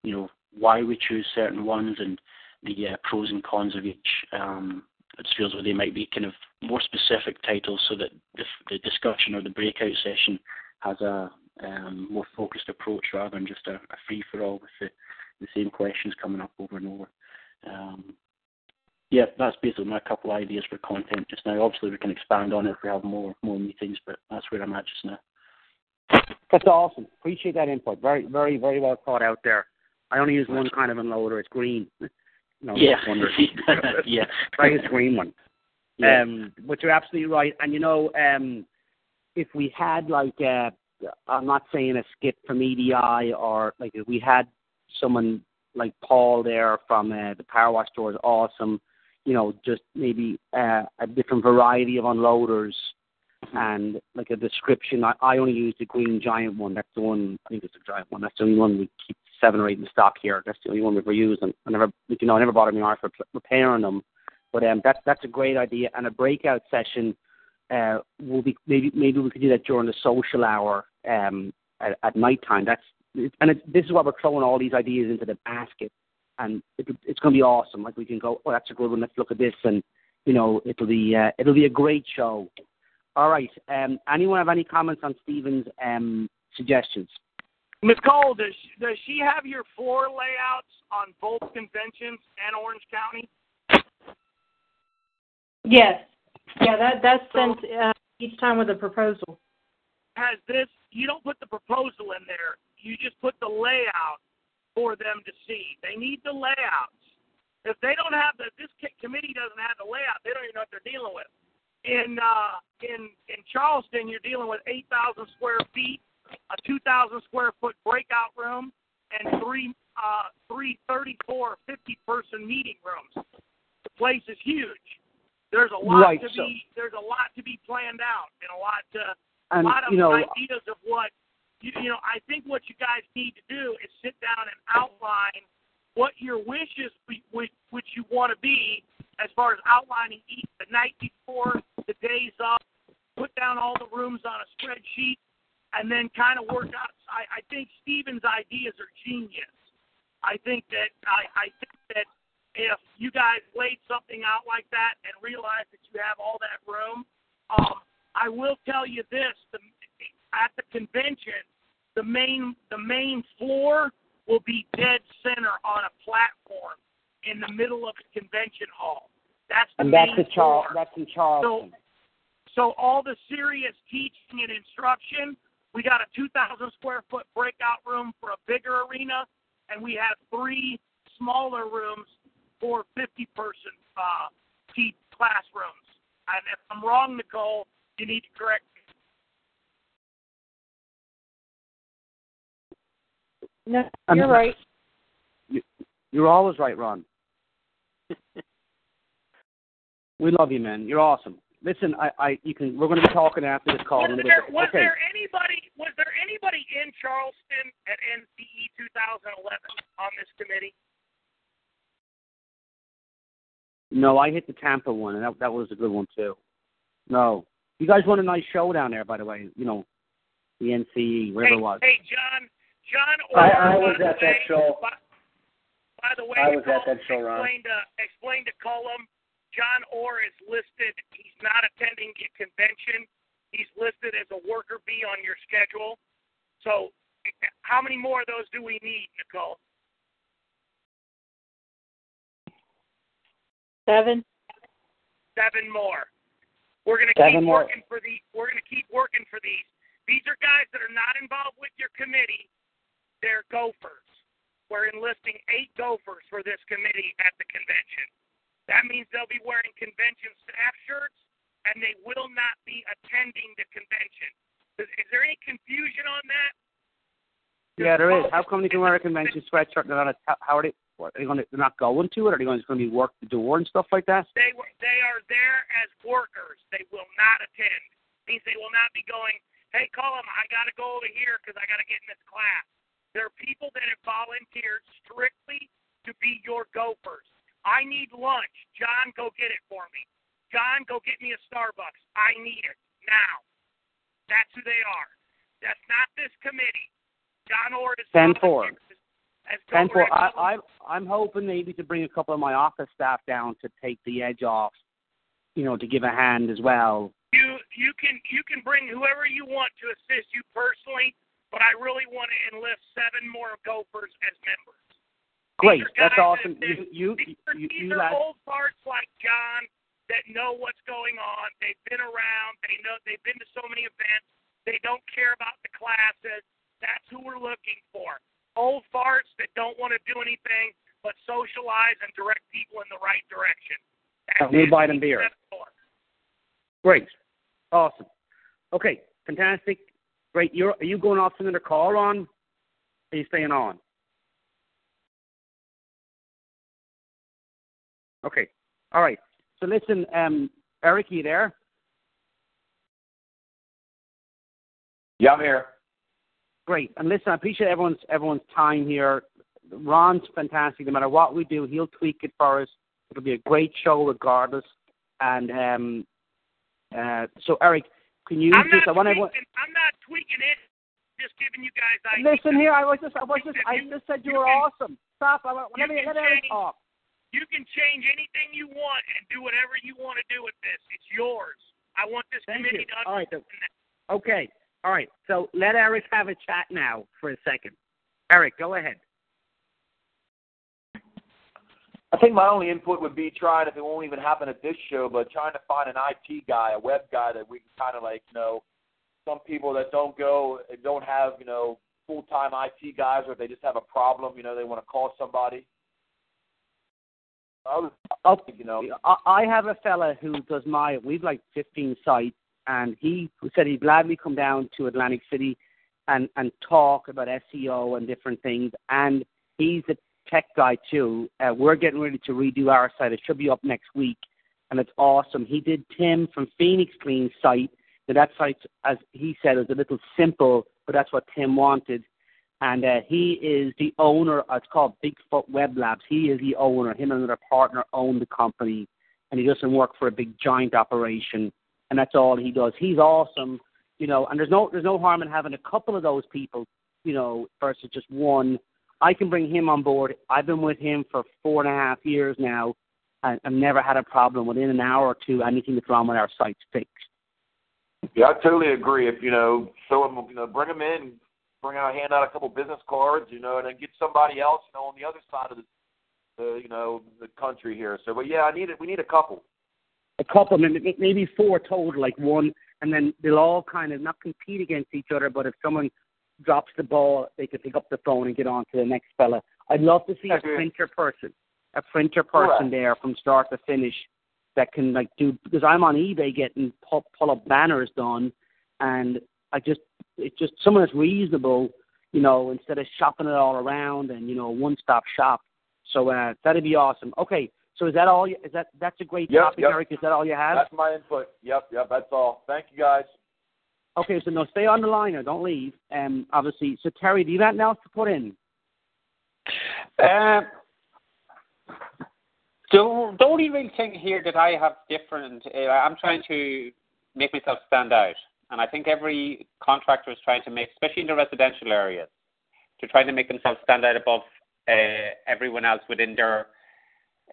You know why we choose certain ones and the uh, pros and cons of each. Um, it feels like they might be kind of more specific titles so that the, the discussion or the breakout session has a um, more focused approach rather than just a, a free for all with the, the same questions coming up over and over. Um, yeah, that's basically my couple ideas for content just now. Obviously, we can expand on it if we have more more meetings, but that's where I'm at just now. That's awesome. Appreciate that input. Very, very, very well thought out there. I only use one kind of unloader. It's green. No, yeah. yeah. Try this green one. Yeah. Um, but you're absolutely right. And you know, um, if we had like, uh, I'm not saying a skip from EDI or like we had someone like Paul there from uh, the Power Wash store is awesome. You know, just maybe uh, a different variety of unloaders and like a description. I, I only use the green giant one. That's the one. I think it's the giant one. That's the only one we keep seven or eight in stock here. That's the only one we've ever used, and I never, you know, I never bothered me hard for repairing them. But um, that's that's a great idea. And a breakout session uh, will be maybe maybe we could do that during the social hour um, at, at night time. That's and it's, this is why we're throwing all these ideas into the basket, and it, it's going to be awesome. Like we can go, oh, that's a good one. Let's look at this, and you know, it'll be uh, it'll be a great show. All right. Um, anyone have any comments on Stephen's um, suggestions? Ms. Cole, does she, does she have your floor layouts on both conventions and Orange County? Yes. Yeah, that that's sent uh, each time with a proposal. Has this? You don't put the proposal in there. You just put the layout for them to see. They need the layouts. If they don't have the, this committee doesn't have the layout, they don't even know what they're dealing with. In uh, in in Charleston, you're dealing with 8,000 square feet, a 2,000 square foot breakout room, and three uh, three 34 50 person meeting rooms. The place is huge. There's a lot Right, to so- be there's a lot to be planned out and a lot to And, a lot of you know- ideas of what you, you know. I think what you guys need to do is sit down and outline what your wishes which which you want to be as far as outlining each the night before, the days up, put down all the rooms on a spreadsheet, and then kind of work out. I, I think Stephen's ideas are genius. I think that I, I think that if you guys laid something out like that and realized that you have all that room, um, I will tell you this: the, at the convention, the main the main floor will be dead center on a platform in the middle of the convention hall. That's the And that's main in Char- floor. that's in Charleston. So so all the serious teaching and instruction, we got a 2,000 square foot breakout room for a bigger arena, and we have three smaller rooms for 50 person uh, classrooms. And if I'm wrong, Nicole, you need to correct me. No, Um, you're right. You, you're always right, Ron. we love you, man. You're awesome. Listen, I, I, you can. We're going to be talking after this call. in a Was little there, was okay. there anybody was there anybody in Charleston at NCE 2011 on this committee? No, I hit the Tampa one, and that that was a good one too. No, you guys run a nice show down there, by the way. You know, the NCE, wherever hey, it was. hey, John, John. I- Orr, I by was at that way- show. By, by the way, I was at that show, Ron. Explain to uh, explain to Cullum. John Orr is listed. He's not attending the convention. He's listed as a worker bee on your schedule. So, how many more of those do we need, Nicole? Seven. seven more. We're going to keep more. working for these. We're going to keep working for these. These are guys that are not involved with your committee. They're gophers. We're enlisting eight gophers for this committee at the convention. That means they'll be wearing convention staff shirts, and they will not be attending the convention. Is, is there any confusion on that? Yeah, there is. How come they can wear a convention sweatshirt and not? A, how are they? What, are they going to? They're not going to it. Are they going to, be work the door and stuff like that? They were they are there as workers. They will not attend. Means they will not be going. Hey, Cullum, I got to go over here because I got to get in this class. There are people that have volunteered strictly to be your gophers. I need lunch. John, go get it for me. John, go get me a Starbucks. I need it now. That's who they are. That's not this committee. John Ord is Ten four. as Gopher as- I, I I'm hoping maybe to bring a couple of my office staff down to take the edge off. You know, to give a hand as well. You you can you can bring whoever you want to assist you personally, but I really want to enlist seven more gophers as members. Great. That's awesome. that- You you These are, you, these you are old farts like John that know what's going on. They've been around. They know they've been to so many events. They don't care about the classes. That's who we're looking for. Old farts that don't want to do anything but socialize and direct people in the right direction. That's We'll it. beer. Great. Awesome. Okay. Fantastic. Great. You're are you going off to another call on? Are you staying on? Okay. All right. So listen, um, Eric, you there? Yeah, I'm here. Great. And listen, I appreciate everyone's everyone's time here. Ron's fantastic. No matter what we do, he'll tweak it for us. It'll be a great show regardless. And um, uh, so, Eric, can you I'm just? I not want tweaking, everyone. I'm not tweaking it. Just giving you guys ideas. Listen here. I was just. I was just. I just said you you were can- awesome. Stop. I, let me let Eric talk. You can change anything you want and do whatever you want to do with this. It's yours. I want this Thank committee you. to All right. understand that. Okay. All right. So let Eric have a chat now for a second. Eric, go ahead. I think my only input would be trying, if it won't even happen at this show, but trying to find an IT guy, a web guy that we can kind of like, you know, some people that don't go, and don't have, you know, full time IT guys, or if they just have a problem, you know, they want to call somebody. I was, you know, I, I have a fella who does my. We've like 15 sites, and he said he'd gladly come down to Atlantic City and and talk about SEO and different things. And he's a tech guy too. Uh, we're getting ready to redo our site. It should be up next week, and it's awesome. He did Tim from Phoenix Clean site. That that site, as he said, is a little simple, but that's what Tim wanted. And uh, he is the owner. uh, It's called Bigfoot Web Labs. He is the owner. Him and another partner own the company, and he doesn't work for a big giant operation. And that's all he does. He's awesome, you know. And there's no there's no harm in having a couple of those people, you know, versus just one. I can bring him on board. I've been with him for four and a half years now, and I've never had a problem. Within an hour or two, anything that's wrong with our site's fixed. yeah, I totally agree. If you know, show them, you know, bring them in, bring out, hand out a couple business cards, you know, and then get somebody else, you know, on the other side of the, the you know, the country here. So, but yeah, I need it. We need a couple. A couple, maybe maybe four total, like one, and then they'll all kind of not compete against each other, but if someone drops the ball, they can pick up the phone and get on to the next fella. I'd love to see a printer person, a printer person Correct. there from start to finish that can like do because I'm on eBay getting pull, pull up banners done, and I just it's just someone that's reasonable, you know, instead of shopping it all around and you know one stop shop. So uh, that'd be awesome. Okay, so is that all? You, is that that's a great Yep, topic, yep. Eric? Is that all you have? That's my input. Yep, yep, that's all. Thank you guys. Okay, so no, stay on the line now. Don't leave. Um, obviously. So Terry, do you have anything else to put in? Um, the, the only real thing here that I have different, uh, I'm trying to make myself stand out. And I think every contractor is trying to make, especially in the residential areas, to try to make themselves stand out above uh, everyone else within their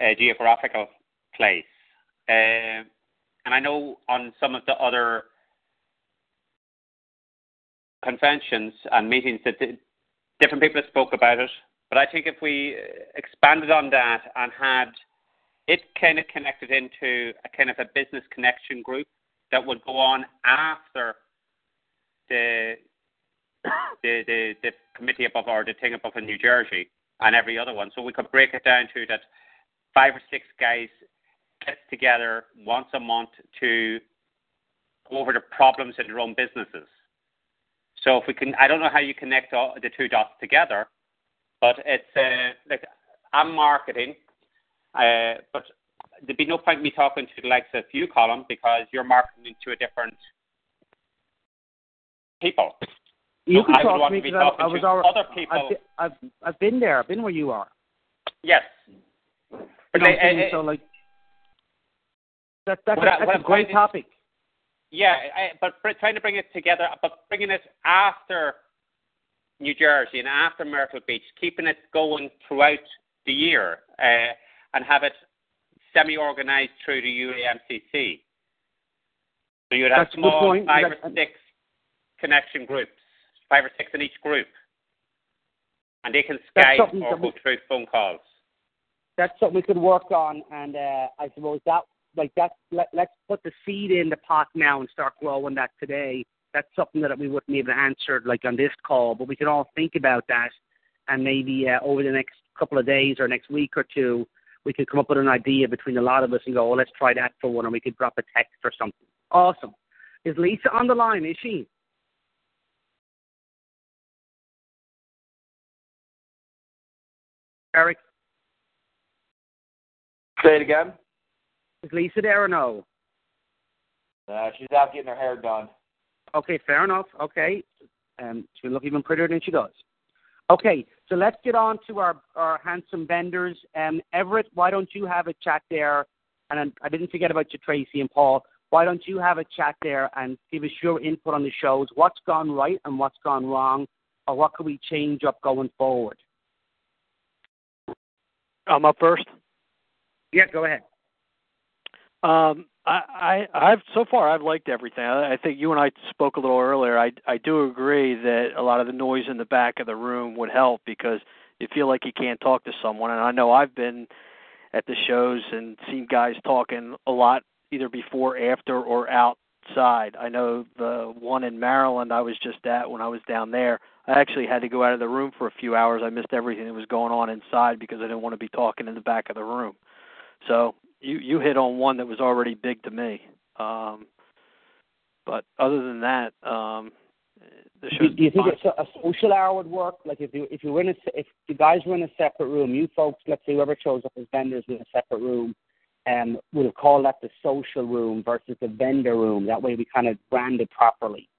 uh, geographical place. Um and I know on some of the other conventions and meetings that different people have spoke about it. But I think if we uh, expanded on that and had it kind of connected into a kind of a business connection group that would go on after the the the, the committee above or the thing above in New Jersey and every other one. So we could break it down to that five or six guys get together once a month to go over the problems in their own businesses So if we can, I don't know how you connect all the two dots together, but it's uh, like I'm marketing, uh, but there'd be no point me talking to the likes of you, Colin, because you're marketing to a different people. You So can I talk want to me to talking I was to already, other people. I've, I've I've been there. I've been where you are. Yes. You But know I- what I'm saying? So like that, that's, What a, I- that's a great topic. Yeah, I, but trying to bring it together, but bringing it after New Jersey and after Myrtle Beach, keeping it going throughout the year, uh, and have it semi-organized through the UAMCC. So you'd have That's small five or six connection groups, five or six in each group, and they can Skype or go through phone calls. That's something we could work on, and uh, I suppose that like that. Let, let's put the seed in the pot now and start growing that today. That's something that we wouldn't to answer like on this call, but we can all think about that, and maybe uh, over the next couple of days or next week or two, we could come up with an idea between a lot of us and go, oh, let's try that for one, or we could drop a text or something. Awesome. Is Lisa on the line? Is she? Eric, Say it again. is Lisa there or no? Uh, she's out getting her hair done. Okay, fair enough. Okay. Um, she'll look even prettier than she does. Okay, so let's get on to our, our handsome vendors. Um, Everett, why don't you have a chat there? And I- I didn't forget about you, Tracy and Paul. Why don't you have a chat there and give us your input on the shows? What's gone right and what's gone wrong, or what could we change up going forward? I'm up first. Yeah, go ahead. Um, I, I, I've so far I've liked everything. I, I think you and I spoke a little earlier. I, I do agree that a lot of the noise in the back of the room would help because you feel like you can't talk to someone. And I know I've been at the shows and seen guys talking a lot either before, after, or outside. I know the one in Maryland I was just at when I was down there. I actually had to go out of the room for a few hours. I missed everything that was going on inside because I didn't want to be talking in the back of the room. So you you hit on one that was already big to me. Um, but other than that, um, the Do, do you think a, a social hour would work? Like if you if you were in a if the guys were in a separate room, you folks, let's say whoever shows up as vendors in a separate room, um, we'll call that the social room versus the vendor room. That way we kind of brand it properly.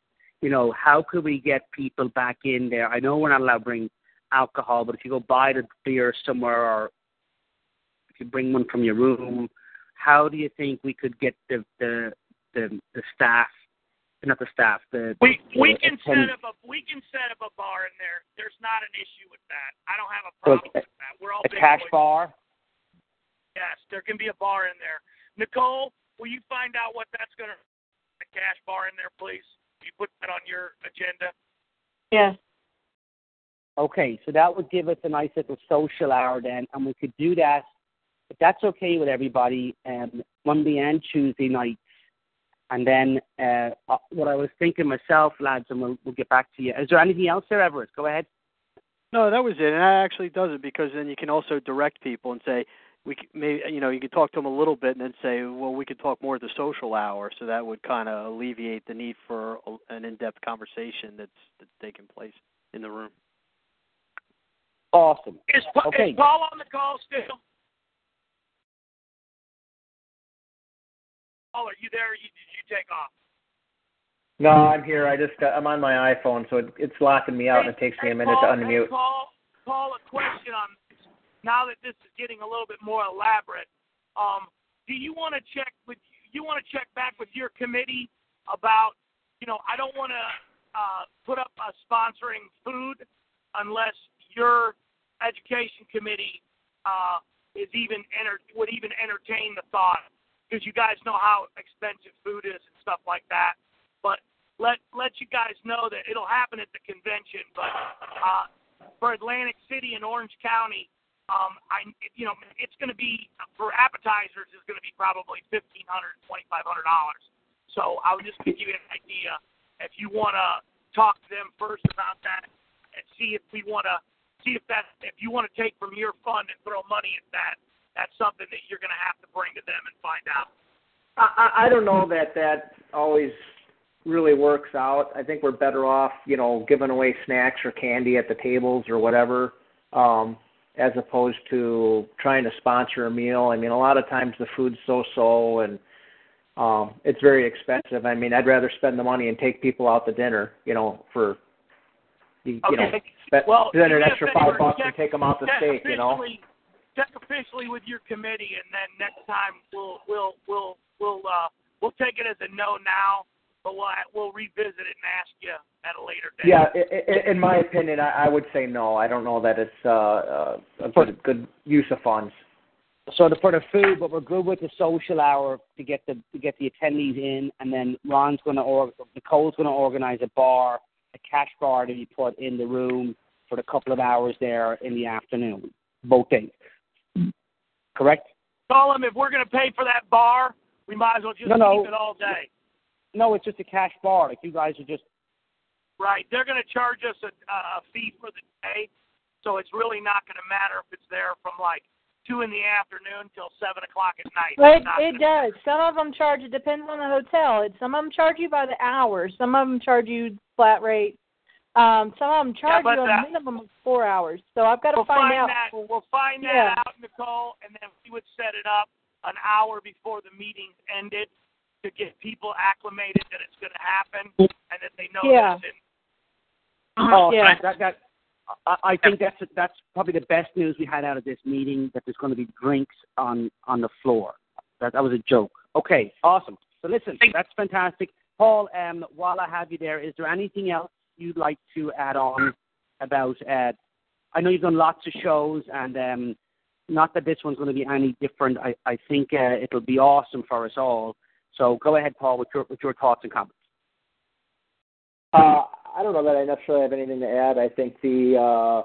You know, how could we get people back in there? I know we're not allowed to bring alcohol, but if you go buy the beer somewhere or if you bring one from your room, how do you think we could get the the the, the staff, not the staff, the We we the can attend- set up a we can set up a bar in there. There's not an issue with that. I don't have a problem it's with that. We're all a big cash boys. bar. Yes, there can be a bar in there. Nicole, will you find out what that's gonna a cash bar in there, please? You put that on your agenda. Yes. Okay, so that would give us a nice little social hour then, and we could do that if that's okay with everybody, um, Monday and Tuesday night. And then uh, uh, what I was thinking myself, lads, and we'll, we'll get back to you. Is there anything else there, Everett? Go ahead. No, that was it, and that actually does it because then you can also direct people and say we may you know you could talk to them a little bit and then say well we could talk more at the social hour, so that would kind of alleviate the need for a, an in-depth conversation that's that's taking place in the room. Awesome. Is, Okay. is Paul on the call still? Paul, are you there? Or you, did you take off? No, I'm here. I just got, I'm on my iPhone, so it, it's locking me out, and it takes me a minute to unmute. Hey, Paul, Paul, a question on. Now that this is getting a little bit more elaborate, um, do you want to check with you want to check back with your committee about you know I don't want to uh, put up a sponsoring food unless your education committee uh, is even enter, would even entertain the thought because you guys know how expensive food is and stuff like that. But let let you guys know that it'll happen at the convention. But uh, for Atlantic City and Orange County, um, I you know it's going to be for appetizers is going to be probably fifteen hundred twenty five hundred dollars. So I would just give you an idea if you want to talk to them first about that and see if we want to see if that if you want to take from your fund and throw money at that. That's something that you're going to have to bring to them and find out. I, I don't know that that always really works out. I think we're better off, you know, giving away snacks or candy at the tables or whatever, um, as opposed to trying to sponsor a meal. I mean, a lot of times the food's so-so and um, it's very expensive. I mean, I'd rather spend the money and take people out to dinner, you know, for you, you know, Okay. spend, Well, spend an extra five bucks and take them out to steak, you know. Officially- Check officially with your committee, and then next time we'll we'll we'll we'll uh we'll take it as a no now, but we'll we'll revisit it and ask you at a later date. Yeah, i- i- in my opinion, I, I would say no. I don't know that it's uh, uh, a good, good use of funds. So the, for the food, but we're good with the social hour to get the to get the attendees in, and then Ron's going to or Nicole's going to organize a bar, a cash bar to be put in the room for the couple of hours there in the afternoon, both days. Correct? Tell them if we're going to pay for that bar, we might as well just No, no. keep it all day. No, it's just a cash bar. Like you guys are just Right. They're going to charge us a, a fee for the day, so it's really not going to matter if it's there from like two in the afternoon till seven o'clock at night. It, it does. Some of them charge. It depends on the hotel. It, some of them charge you by the hour. Some of them charge you flat rate. Um, some of them charge but you a that- minimum of four hours. So I've got to we'll find, find out. that. We'll find that Yeah. out, Nicole, and then we would set it up an hour before the meeting ended to get people acclimated that it's going to happen and that they know Yeah. that it's in. Oh, Yeah. that, that, I, I think that's that's probably the best news we had out of this meeting. That there's going to be drinks on on the floor. That that was a joke. Okay, awesome. So listen, that's fantastic. Paul, um, while I have you there, is there anything else you'd like to add on about? Uh, I know you've done lots of shows, and um, not that this one's going to be any different. I I think uh, it'll be awesome for us all. So go ahead, Paul, with your with your thoughts and comments. Uh, I don't know that I necessarily have anything to add. I think the uh,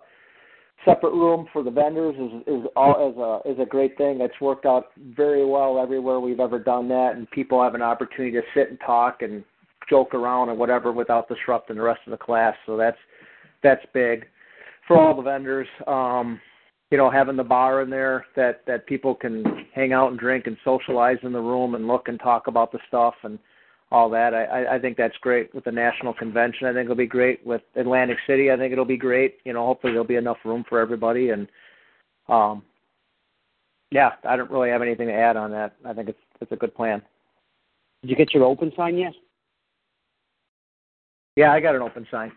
separate room for the vendors is is all is a is a great thing. It's worked out very well everywhere we've ever done that, and people have an opportunity to sit and talk and joke around and whatever without disrupting the rest of the class. So that's that's big for all the vendors. Um, you know, having the bar in there that that people can hang out and drink and socialize in the room and look and talk about the stuff and all that. I, I- I think that's great with the national convention. I think it'll be great with Atlantic City. I think it'll be great. You know, hopefully there'll be enough room for everybody. And um, yeah, I don't really have anything to add on that. I think it's it's a good plan. Did you get your open sign yet? Yeah, I got an open sign.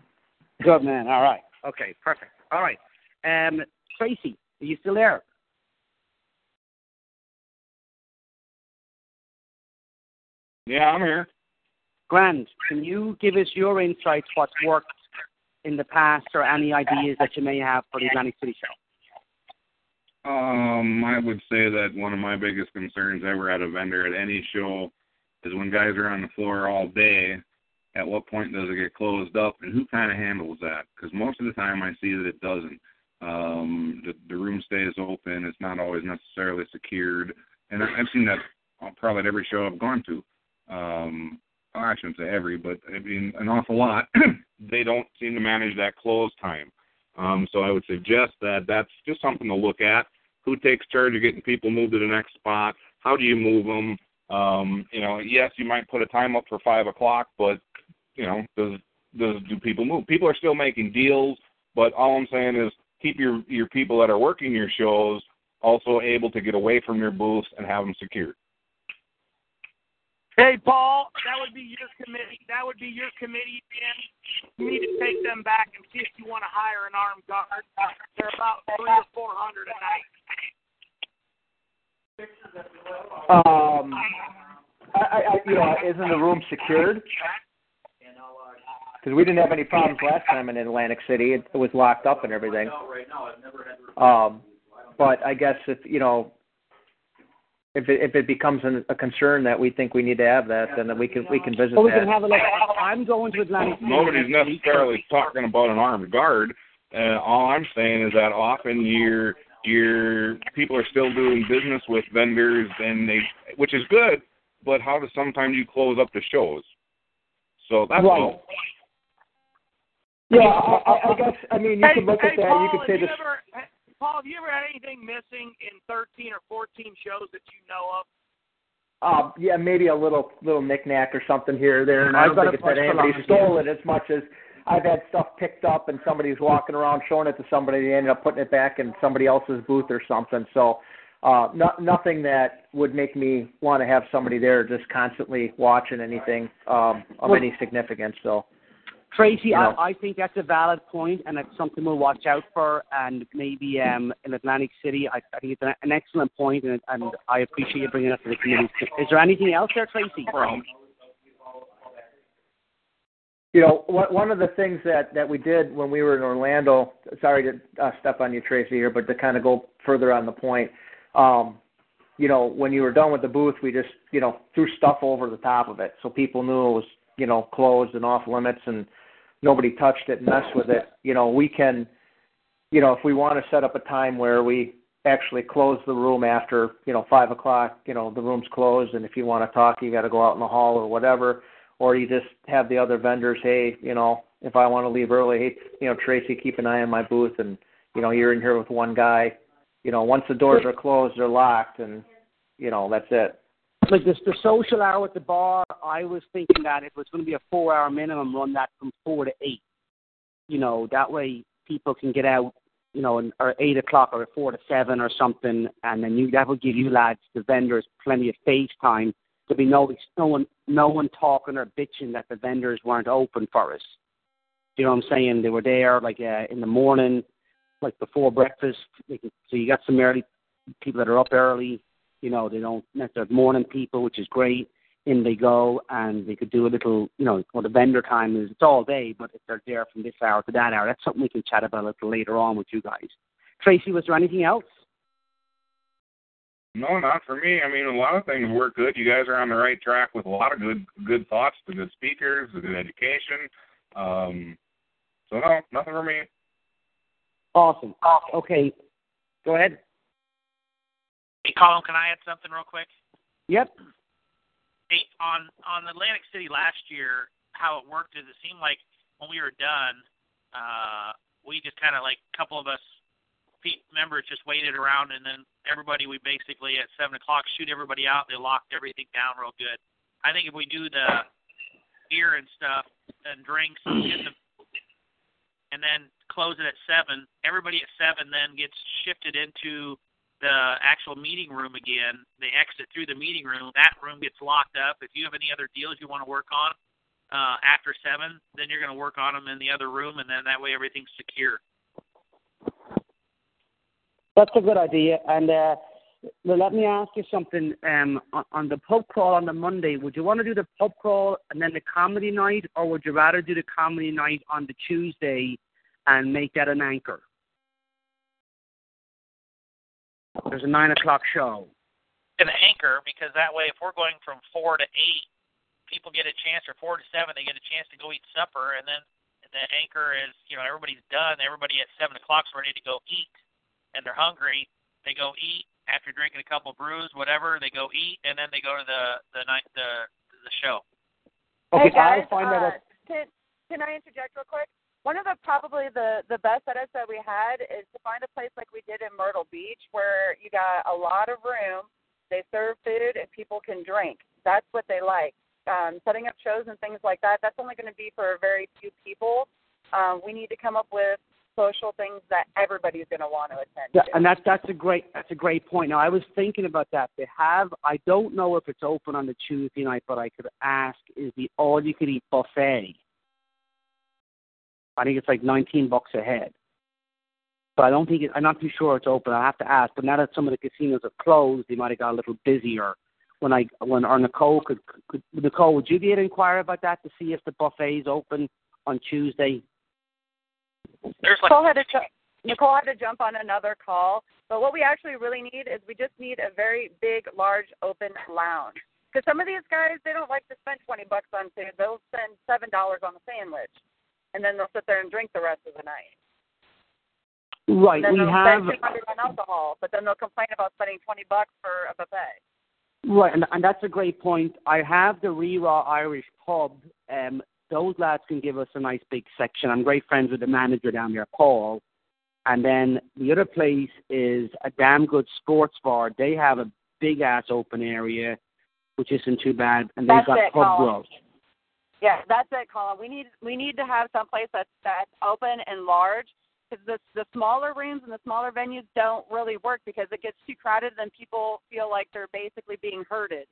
Good man. All right. Okay. Perfect. All right. Um, Tracy, are you still there? Yeah, I'm here. Grand. Can you give us your insights? What's worked in the past, or any ideas that you may have for the Atlantic City show? Um, I would say that one of my biggest concerns ever at a vendor at any show is when guys are on the floor all day. At what point does it get closed up, and who kind of handles that? Because most of the time, I see that it doesn't. Um, the, the room stays open. It's not always necessarily secured, and I- I've seen that uh, probably at every show I've gone to. Um, I shouldn't say every, but I mean an awful lot. they don't seem to manage that close time. Um, so I would suggest that that's just something to look at. Who takes charge of getting people moved to the next spot? How do you move them? Um, you know, yes, you might put a time up for five o'clock, but you know, does does do people move? People are still making deals, but all I'm saying is keep your your people that are working your shows also able to get away from your booths and have them secured. Hey, Paul, that would be your committee. That would be your committee, Jim. You need to take them back and see if you want to hire an armed guard. They're about three or four hundred a night. Um, I, I, I- you know, isn't the room secured? Because we didn't have any problems last time in Atlantic City. It, it was locked up and everything. Um, but I guess if you know, if it, if it becomes an, a concern that we think we need to have that, then we can we can visit Well, we that. can have a look. I'm going to Atlantic City. Nobody's necessarily talking about an armed guard. Uh, all I'm saying is that often your your people are still doing business with vendors, and they, which is good. But how does sometimes you close up the shows? So that's Right. all. Yeah, I, I- I guess I mean you hey, could look hey, at that. Paul, you could say have you this. ever, Paul, have you ever had anything missing in 13 or 14 shows that you know of? Uh, yeah, maybe a little little knickknack or something here or there. And I I've don't got think a it's that bunch of anybody stole it as much as I've had stuff picked up and somebody's walking around showing it to somebody. And they ended up putting it back in somebody else's booth or something. So, uh, no, nothing that would make me want to have somebody there just constantly watching anything um, of Well- any significance. So, Tracy, You know. I, I think that's a valid point, and it's something we'll watch out for. And maybe um, in Atlantic City, I, I think it's an, an excellent point, and, and I appreciate you bringing it up to the committee. Is there anything else there, Tracy? you know, one one of the things that that we did when we were in Orlando. Sorry to uh, step on you, Tracy, here, but to kind of go further on the point. Um, you know, when you were done with the booth, we just you know threw stuff over the top of it, so people knew it was you know closed and off limits, and nobody touched it and messed with it. You know, we can, you know, if we want to set up a time where we actually close the room after you know five o'clock, you know, the room's closed, and if you want to talk, you got to go out in the hall or whatever or you just have the other vendors, hey, you know, if I want to leave early, hey, you know, Tracy, keep an eye on my booth, and you know, you're in here with one guy. You know, once the doors are closed, they're locked, and you know, that's it. Like this, the social hour at the bar, I was thinking that if it was going to be a four-hour minimum, run that from four to eight. You know, that way people can get out, you know, and, or eight o'clock or four to seven or something, and then you that would give you lads, the vendors, plenty of face time to be no no one no one talking or bitching that the vendors weren't open for us. You know what I'm saying? They were there like uh, in the morning, like before breakfast. So you got some early people that are up early. You know, they don't necessarily morning people, which is great. In they go, and they could do a little, you know, what the vendor time is. It's all day, but if they're there from this hour to that hour, that's something we can chat about a little later on with you guys. Tracy, was there anything else? No, not for me. I mean, a lot of things work good. You guys are on the right track with a lot of good good thoughts, the good speakers, the good education. Um, so no, nothing for me. Awesome. Okay, go ahead. Hey, Colin, can I add something real quick? Yep. Hey, on on Atlantic City last year, how it worked is it seemed like when we were done, uh, we just kind of like a couple of us members just waited around, and then everybody we basically at seven o'clock shoot everybody out. They locked everything down real good. I think if we do the beer and stuff and drinks in the, and then close it at seven, everybody at seven then gets shifted into the actual meeting room again. They exit through the meeting room. That room gets locked up. If you have any other deals you want to work on uh, after seven, then you're going to work on them in the other room, and then that way everything's secure. That's a good idea. And uh, let me ask you something. Um, on, on the pub crawl on the Monday, would you want to do the pub crawl and then the comedy night, or would you rather do the comedy night on the Tuesday and make that an anchor? There's a nine o'clock show. An anchor, because that way, if we're going from four to eight, people get a chance, or four to seven, they get a chance to go eat supper, and then the anchor is, you know, everybody's done. Everybody at seven o'clock's ready to go eat, and they're hungry. They go eat after drinking a couple brews, whatever. They go eat, and then they go to the the night the the show. Okay, hey guys, I'll find uh, out. can, can I interject real quick? One of the probably the the best setups that we had is to find a place like we did in Myrtle Beach where you got a lot of room, they serve food and people can drink. That's what they like. Um, setting up shows and things like that. That's only going to be for a very few people. Um, we need to come up with social things that everybody's going to want to attend. Yeah, to. and that's that's a great that's a great point. Now I was thinking about that. They have I don't know if it's open on the Tuesday night, but I could ask is the all you could eat buffet. I think it's like nineteen bucks a head. But I don't think it, I'm not too sure it's open. I have to ask. But now that some of the casinos are closed, they might have got a little busier. When I when or Nicole could, could Nicole, would you be able to inquire about that to see if the buffet is open on Tuesday? There's like Nicole had to ju- Nicole had to jump on another call. But what we actually really need is we just need a very big, large, open lounge. Because some of these guys, they don't like to spend twenty bucks on food. They'll spend seven dollars on a sandwich, and then they'll sit there and drink the rest of the night. Right, we have on alcohol, but then they'll complain about spending twenty bucks for a buffet. Right, and, and that's a great point. I have the Ri Ra Irish Pub. Um, those lads can give us a nice big section. I'm great friends with the manager down there, Paul. And then the other place is a damn good sports bar. They have a big ass open area. which isn't too bad, and they've got it, pub grub. Yeah, that's it, Colin. We need we need to have someplace that's that's open and large because the the smaller rooms and the smaller venues don't really work because it gets too crowded and people feel like they're basically being herded.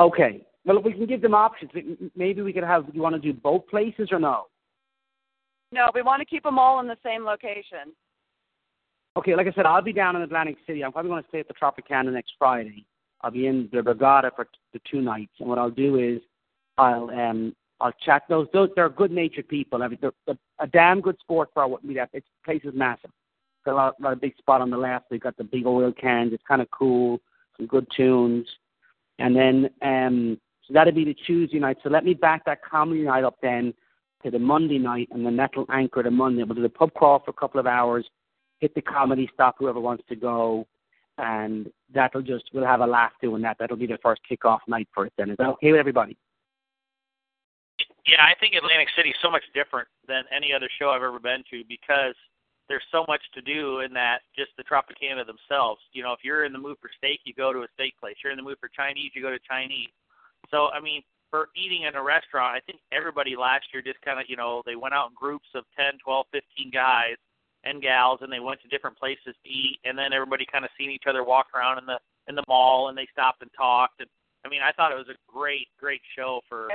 Okay. Well, we can give them options. Maybe we could have. You want to do both places or no? No, we want to keep them all in the same location. Okay, like I said, I'll be down in Atlantic City. I'm probably going to stay at the Tropicana next Friday. I'll be in the Regatta for the two nights, and what I'll do is I'll um I'll chat those. Those they're good natured people. I mean, they're, they're a damn good sports bar wouldn't be. It's place is massive. Got a lot, lot of big spot on the left. They've got the big oil cans. It's kind of cool. Some good tunes, and then um so that'll be the Tuesday night. So let me back that comedy night up then to the Monday night, and then that'll anchor the Monday. We'll do the pub crawl for a couple of hours, hit the comedy stop, whoever wants to go, and that'll just we'll have a laugh doing that. That'll be the first kickoff night for it. Then is that okay with everybody? Yeah, I think Atlantic City is so much different than any other show I've ever been to because there's so much to do in that just the Tropicana themselves. You know, if you're in the mood for steak, you go to a steak place. You're in the mood for Chinese, you go to Chinese. So, I mean, for eating in a restaurant, I think everybody last year just kind of, you know, they went out in groups of 10, 12, 15 guys and gals and they went to different places to eat and then everybody kind of seen each other walk around in the in the mall and they stopped and talked and I mean, I thought it was a great great show for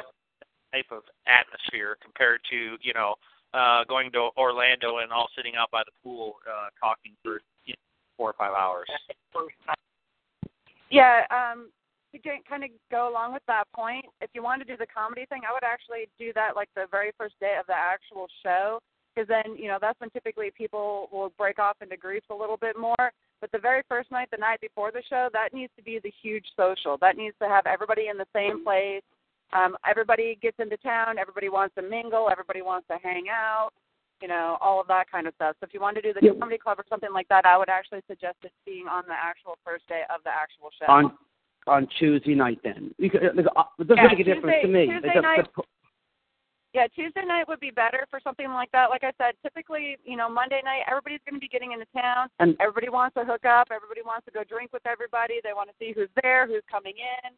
type of atmosphere compared to, you know, uh going to Orlando and all sitting out by the pool uh talking for you know, 4 or 5 hours. Yeah, um, to kind of go along with that point, if you want to do the comedy thing, I would actually do that like the very first day of the actual show, because then you know that's when typically people will break off into groups a little bit more. But the very first night, the night before the show, that needs to be the huge social. That needs to have everybody in the same place. Um, everybody gets into town. Everybody wants to mingle. Everybody wants to hang out. You know, all of that kind of stuff. So if you want to do the Yeah. comedy club or something like that, I would actually suggest it being on the actual first day of the actual show. On on Tuesday night then. Like, uh, it doesn't Yeah, make a difference to Tuesday- me. Tuesday Like, night- the- Yeah, Tuesday night would be better for something like that. Like I said, typically, you know, Monday night everybody's going to be getting into town. And- everybody wants to hook up. Everybody wants to go drink with everybody. They want to see who's there, who's coming in.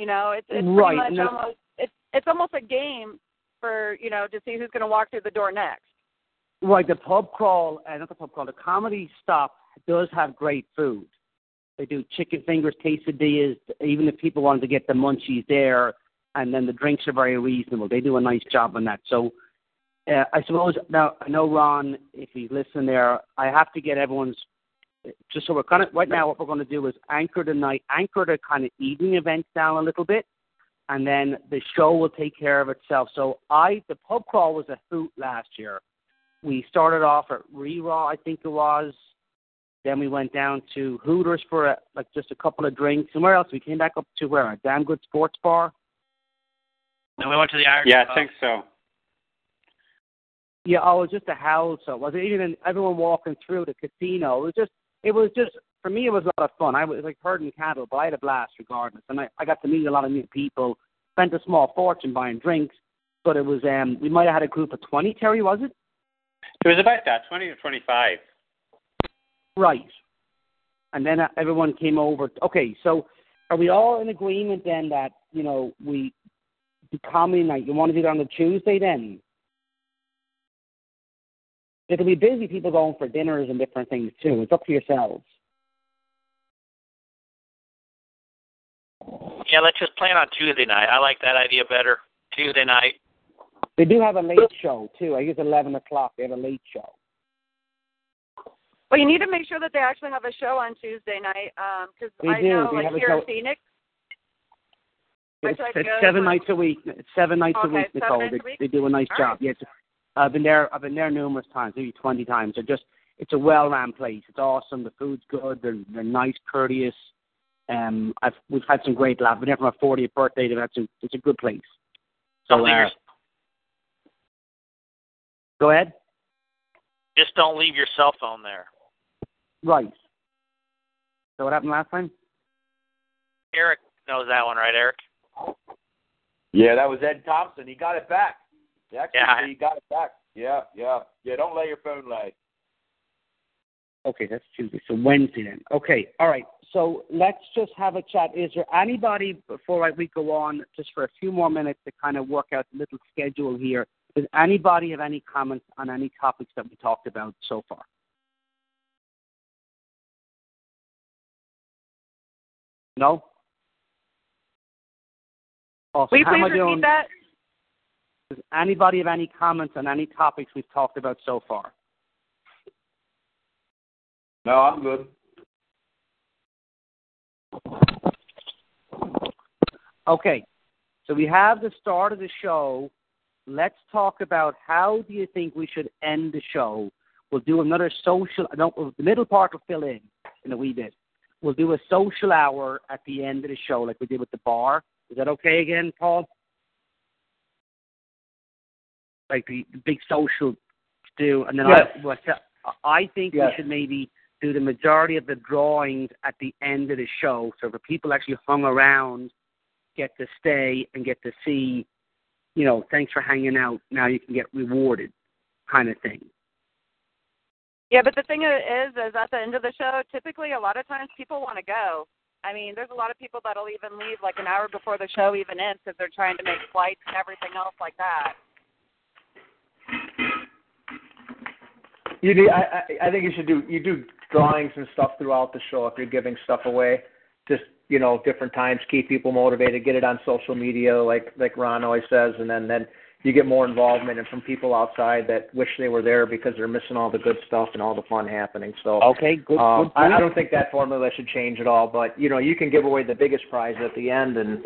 You know, it's it's Right, pretty much almost it's it's almost a game for you know to see who's going to walk through the door next. Right, the pub crawl, uh, not the pub crawl, the comedy stop does have great food. They do chicken fingers, quesadillas, even if people wanted to get the munchies there, and then the drinks are very reasonable. They do a nice job on that. So uh, I suppose, now, I know Ron, if he's listening there, I have to get everyone's, just so we're kind of, right now what we're going to do is anchor the night, anchor the kind of evening events down a little bit, and then the show will take care of itself. So I, the pub crawl was a hoot last year we started off at Ri Ra, I think it was. Then we went down to Hooters for a, like just a couple of drinks. Somewhere else? We came back up to where? A damn good sports bar. Then we went to the Irish Yeah, I think so. Yeah, oh, it was just a howl. So it wasn't even everyone walking through the casino. It was just, it was just for me. It was a lot of fun. I was like herding cattle, but I had a blast regardless. And I, I got to meet a lot of new people. Spent a small fortune buying drinks, but it was um we might have had a group of twenty. Terry, was it? It was about that, 20 to 25. Right. And then uh, everyone came over. Okay, so are we all in agreement then that, you know, we, the comedy night, you want to do it on a Tuesday then? It'll be busy people going for dinners and different things too. It's up to yourselves. Yeah, let's just plan on Tuesday night. I like that idea better. Tuesday night. They do have a late show too. I guess 11 o'clock. They have a late show. Well, you need to make sure that they actually have a show on Tuesday night, um, because They I do. know, They like here in Phoenix. It's, it's seven nights a week. It's seven nights a week, seven Nicole. They, a week? they do a nice All job. right. Yeah, it's, I've been there. I've been there numerous times, maybe twenty times. They're just, it's a well-run place. It's awesome. The food's good. They're they're nice, courteous. Um, I've we've had some great laughs. I've been there for my 40th birthday. They've had some, it's a good place. So, Don't uh, go ahead. just don't leave your cell phone there. Right. So what happened last time? Eric knows that one, right, Eric? Yeah, that was Ed Thompson. He got it back. Actually, Yeah. he got it back. Yeah, yeah, yeah. Don't let your phone lay. Okay, that's Tuesday. So Wednesday then. Okay, all right. So let's just have a chat. Is there anybody before we go on, just for a few more minutes to kind of work out the little schedule here? Does anybody have any comments on any topics that we talked about so far? No. Awesome. Will you How am please I repeat doing? that? Does anybody have any comments on any topics we've talked about so far? No, I'm good. Okay, so we have the start of the show. Let's talk about how do you think we should end the show. We'll do another social. Don't. The middle part will fill in in a wee bit. We'll do a social hour at the end of the show, like we did with the bar. Is that okay again, Paul? Like the, the big social do, and then Yes. I, what, I think Yes. we should maybe do the majority of the drawings at the end of the show, so for people actually hung around get to stay and get to see, you know, thanks for hanging out. Now you can get rewarded, kind of thing. Yeah, but the thing is, is at the end of the show, typically a lot of times people want to go. I mean, there's a lot of people that'll even leave like an hour before the show even ends because they're trying to make flights and everything else like that. You do. I, I I think you should do. You do drawings and stuff throughout the show if you're giving stuff away. Just you know, different times, keep people motivated. Get it on social media, like like Ron always says, and then then you get more involvement and from people outside that wish they were there because they're missing all the good stuff and all the fun happening. So Okay, good. um, good I, I don't think that formula should change at all. But you know, you can give away the biggest prize at the end, and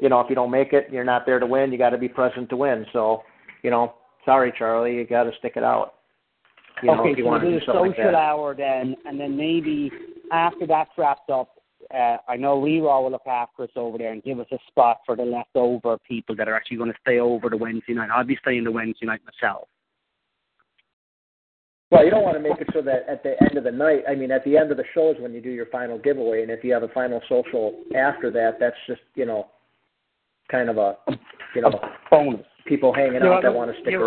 you know, if you don't make it, you're not there to win. You got to be present to win. So you know, sorry, Charlie, you got to stick it out. You know, okay, if you so want do a something social like hour then, and then maybe after that's wrapped up, uh, I know Leroy will look after us over there and give us a spot for the leftover people that are actually going to stay over the Wednesday night. I'll be staying the Wednesday night myself. Well, you don't want to make it so that at the end of the night, I mean, at the end of the show is when you do your final giveaway, and if you have a final social after that, that's just you know, kind of a you know a bonus. People hanging Yeah, out that want to stick yeah,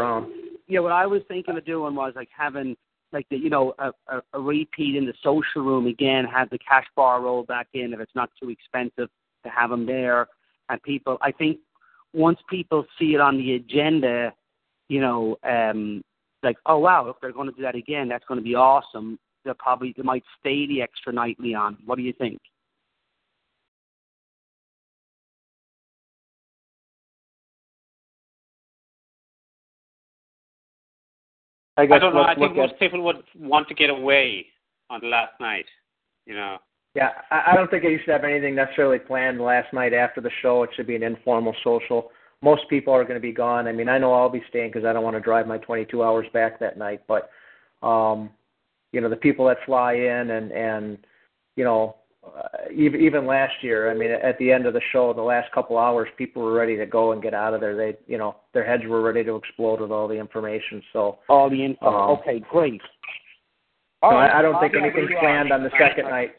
around. Yeah, what I was thinking of doing was like having like the you know a, a, a repeat in the social room again, have the cash bar roll back in if it's not too expensive to have them there, and people. I think once people see it on the agenda, you know, um, like oh wow, if they're going to do that again, that's going to be awesome. They'll probably they might stay the extra night, Leon. What do you think? I I don't know. I think most at- people would want to get away on the last night. You know. Yeah, I, I don't think you should have anything necessarily planned last night after the show. It should be an informal social. Most people are going to be gone. I mean, I know I'll be staying because I don't want to drive my 22 hours back that night. But, um, you know, the people that fly in and and you know, even even last year, I mean, at the end of the show, the last couple hours, people were ready to go and get out of there. They, you know, their heads were ready to explode with all the information. So, all the info. Um, okay, great. no, right, I, I don't think I'll- anything's planned on the second night.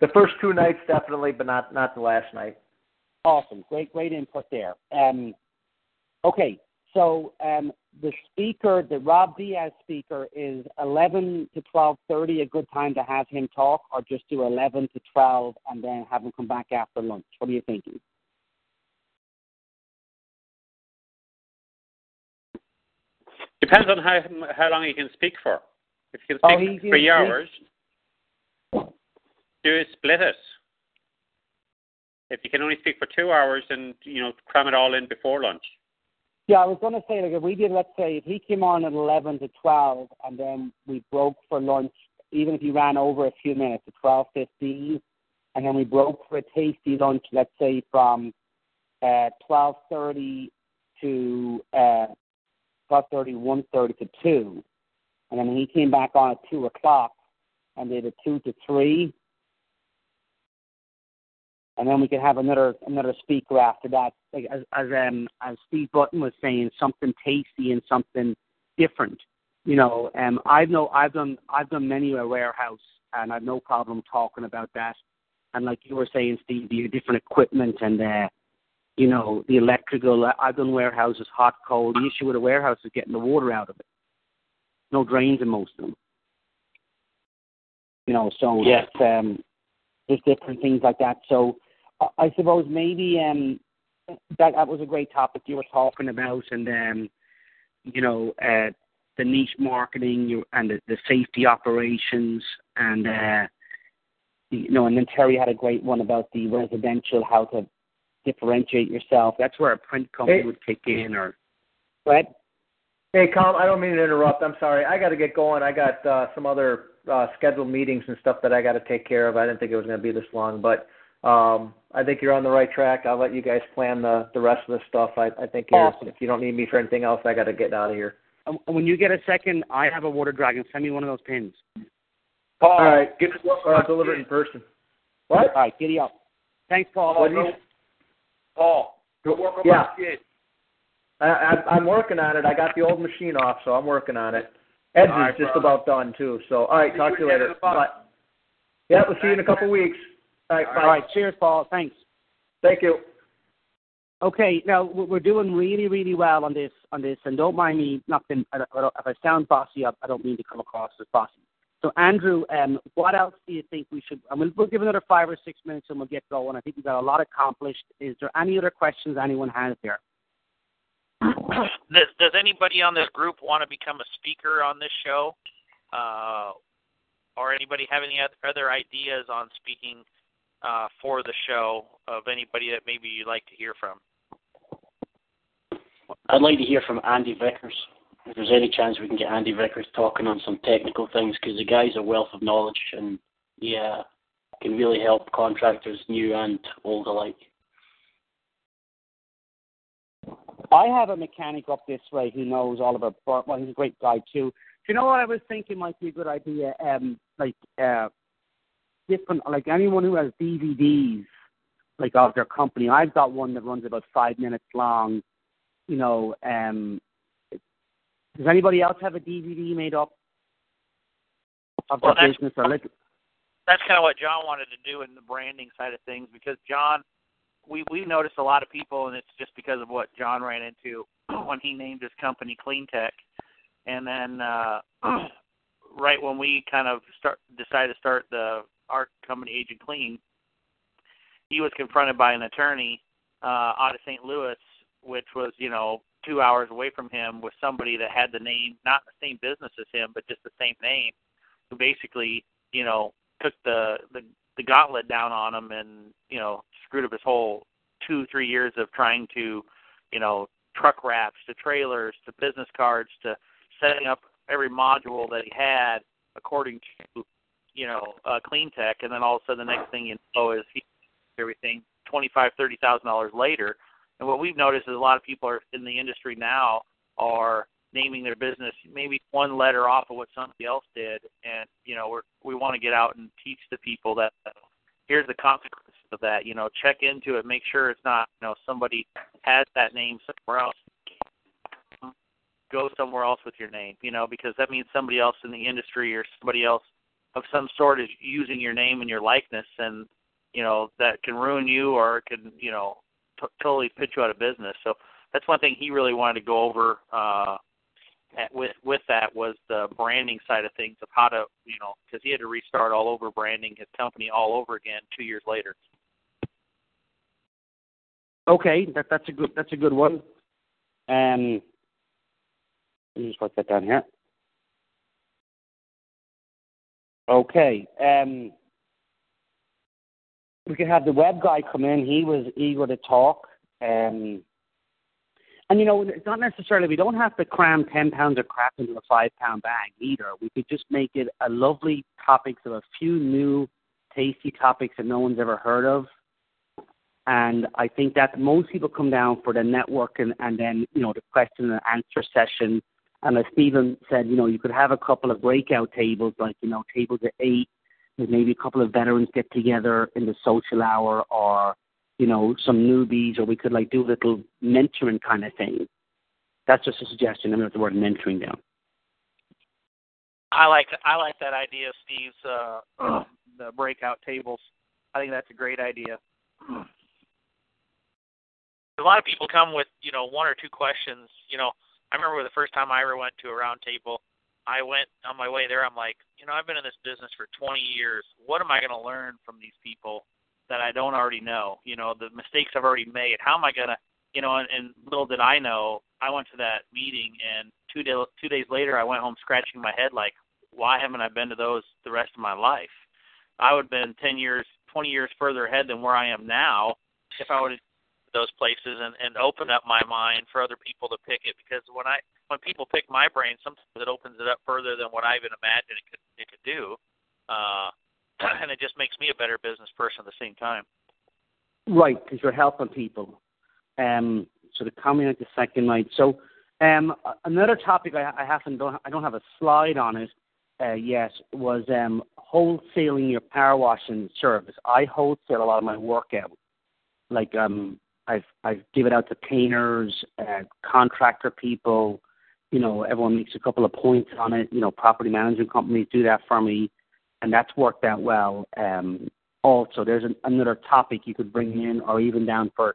The first two nights definitely, but not not the last night. Awesome. Great, great input there. Um, okay, so um, the speaker, the Rob Diaz speaker, is 11 to 12:30 a good time to have him talk, or just do 11 to 12 and then have him come back after lunch? What are you thinking? Depends on how how long he can speak for. If he can Oh, speak he- for three he- hours, do it, split it. If you can only speak for two hours, then you know cram it all in before lunch. Yeah, I was going to say, like, if we did, let's say, if he came on at 11 to 12 and then we broke for lunch, even if he ran over a few minutes to 12.15, and then we broke for a tasty lunch, let's say from uh, 12.30 to uh, 12.30, 1.30 to 2, and then he came back on at 2 o'clock and did a 2 to 3, and then we could have another another speaker after that. Like as as um as Steve Button was saying, something tasty and something different. You know, um I've no I've done I've done many a warehouse and I've no problem talking about that. And like you were saying, Steve, the different equipment and uh you know, the electrical I've done warehouses, hot, cold. The issue with a warehouse is getting the water out of it. No drains in most of them. You know, so Yeah. there's, um, there's different things like that. So I, I suppose maybe um, that that was a great topic you were talking about, and um, you know, uh, the niche marketing and the, the safety operations, and uh, you know, and then Terry had a great one about the residential, how to differentiate yourself. That's where a print company Hey. would kick in, or what? Hey, Colin, I don't mean to interrupt. I'm sorry. I got to get going. I got uh, some other uh, scheduled meetings and stuff that I got to take care of. I didn't think it was going to be this long, but um, I think you're on the right track. I'll let you guys plan the the rest of the stuff. I, I think you're, Awesome. if you don't need me for anything else, I got to get out of here. When you get a second, I have a water dragon. Send me one of those pins. All right, get to work or I'll deliver it in person. What? All right, giddy up. Thanks, Paul. What do you- Paul, go work on Yeah. my kid. I, I, I'm working on it. I got the old machine off, so I'm working on it. Ed's All right, is just brother. about done too. So, all right, See talk to you later. end of the month. Bye. Yeah, we'll see you in a couple weeks. All right, bye. All right, cheers, Paul. Thanks. Thank you. Okay, now we- we're doing really, really well on this, on this, and don't mind me not being. I don't, I don't- if I sound bossy, I I don't mean to come across as bossy. So, Andrew, um, what else do you think we should? I mean, we'll give another five or six minutes, and we'll get going. I think we've got a lot accomplished. Is there any other questions anyone has there? does, does anybody on this group want to become a speaker on this show? Uh, or anybody have any other ideas on speaking uh, for the show of anybody that maybe you'd like to hear from? I'd like to hear from Andy Vickers. If there's any chance we can get Andy Vickers talking on some technical things, because the guy's a wealth of knowledge and yeah, can really help contractors, new and old alike. I have a mechanic up this way who knows all about. Well, he's a great guy too. Do you know what I was thinking might be a good idea? Um, like uh, different, like anyone who has DVDs, like of their company. I've got one that runs about five minutes long. You know, um, does anybody else have a DVD made up of Well, their business or like? that's kind of what John wanted to do in the branding side of things because John, we we noticed a lot of people, and it's just because of what John ran into when he named his company Clean Tech, and then uh, right when we kind of start decided to start the our company Agent Clean, he was confronted by an attorney uh, out of St. Louis, which was you know two hours away from him, with somebody that had the name not the same business as him, but just the same name, who basically you know took the the the gauntlet down on him and you know screwed up his whole two three years of trying to you know truck wraps to trailers to business cards to setting up every module that he had according to you know uh, clean tech and then all of a sudden the next thing you know is everything twenty five thirty thousand dollars later. And what we've noticed is a lot of people are in the industry now are naming their business maybe one letter off of what somebody else did. And you know we're we want to get out and teach the people that here's the consequences of that you know check into it make sure it's not you know somebody has that name somewhere else. Go somewhere else with your name you know because that means somebody else in the industry or somebody else of some sort is using your name and your likeness and you know that can ruin you or it can you know t- totally put you out of business so that's one thing he really wanted to go over uh at, with with that was the branding side of things of how to you know because he had to restart all over branding his company all over again two years later. Okay, that that's a good that's a good one. Um, let me just write that down here. Okay. Um, we could have the web guy come in. He was eager to talk. Um, and you know, it's not necessarily we don't have to cram ten pounds of crap into a five pound bag either. We could just make it a lovely topics of a few new, tasty topics that no one's ever heard of. And I think that most people come down for the network and, and then, you know, the question and answer session. And as Stephen said, you know, you could have a couple of breakout tables, like, you know, tables at eight, with maybe a couple of veterans get together in the social hour or, you know, some newbies, or we could like do a little mentoring kind of thing. That's just a suggestion. I'm going to the word mentoring down. I like I like that idea Steve's uh the breakout tables. I think that's a great idea. A lot of people come with, you know, one or two questions. You know, I remember the first time I ever went to a round table, I went on my way there. I'm like, you know, I've been in this business for 20 years. What am I going to learn from these people that I don't already know? You know, the mistakes I've already made. How am I going to, you know? And, and little did I know, I went to that meeting, and two days two days later, I went home scratching my head like, why haven't I been to those the rest of my life? I would have been 10 years, 20 years further ahead than where I am now if I would have those places and and open up my mind for other people to pick it because when I when people pick my brain sometimes it opens it up further than what I even imagined it could it could do uh and it just makes me a better business person at the same time Right, because you're helping people. Um, so the coming out the second night. So um, another topic I, I haven't don't I don't have a slide on it uh, yet was um, wholesaling your power washing service. I wholesale a lot of my work out. Like um, I've I've given out to painters, uh, contractor people. You know, everyone makes a couple of points on it. You know, property management companies do that for me, and that's worked out well. Um, also, there's an, another topic you could bring in, or even down for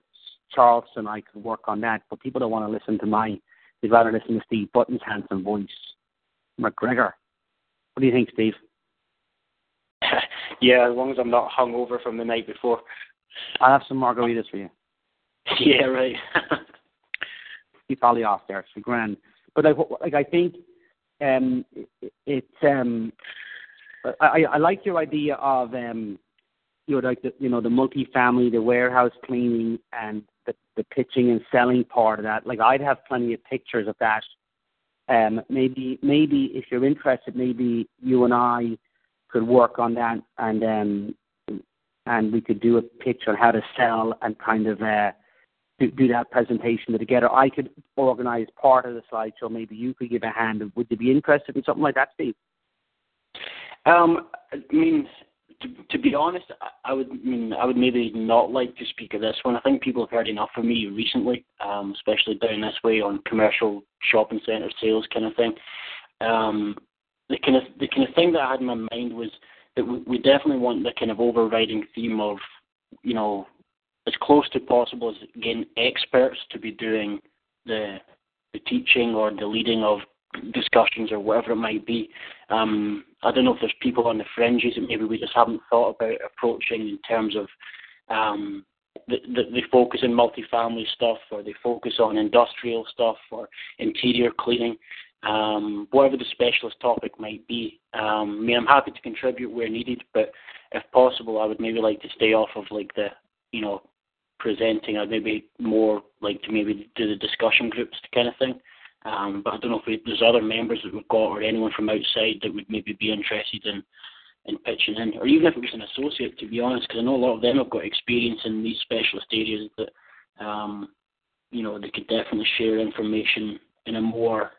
Charleston, I could work on that. But people don't want to listen to my; they'd rather listen to Steve Button's handsome voice. McGregor, what do you think, Steve? yeah, as long as I'm not hungover from the night before. I'll have some margaritas for you. Yeah, right. Keep Ollie off there. It's grand. But like, like I think um, it, it's um, I, I like your idea of um, you know like the you know the multi-family, the warehouse cleaning, and the the pitching and selling part of that. Like I'd have plenty of pictures of that. Um, maybe maybe if you're interested, maybe you and I could work on that, and um, and we could do a pitch on how to sell and kind of uh, do, do that presentation together. I could organise part of the slideshow. Maybe you could give a hand. Would you be interested in something like that, Steve? Um, I mean, to, to be honest, I, I would I mean I would maybe not like to speak of this one. I think people have heard enough of me recently, um, especially down this way on commercial shopping centre sales kind of thing. Um, the kind of the kind of thing that I had in my mind was that we, we definitely want the kind of overriding theme of, you know, as close to possible as getting experts to be doing the the teaching or the leading of discussions or whatever it might be. Um, I don't know if there's people on the fringes that maybe we just haven't thought about approaching in terms of um, the, the, they focus on multifamily stuff or they focus on industrial stuff or interior cleaning, um, whatever the specialist topic might be. Um, I mean, I'm happy to contribute where needed, but if possible, I would maybe like to stay off of like the, you know, presenting. I'd maybe more like to maybe do the discussion groups kind of thing. Um, but I don't know if we, there's other members that we've got or anyone from outside that would maybe be interested in in pitching in, or even if it was an associate, to be honest, because I know a lot of them have got experience in these specialist areas that, um, you know, they could definitely share information in a more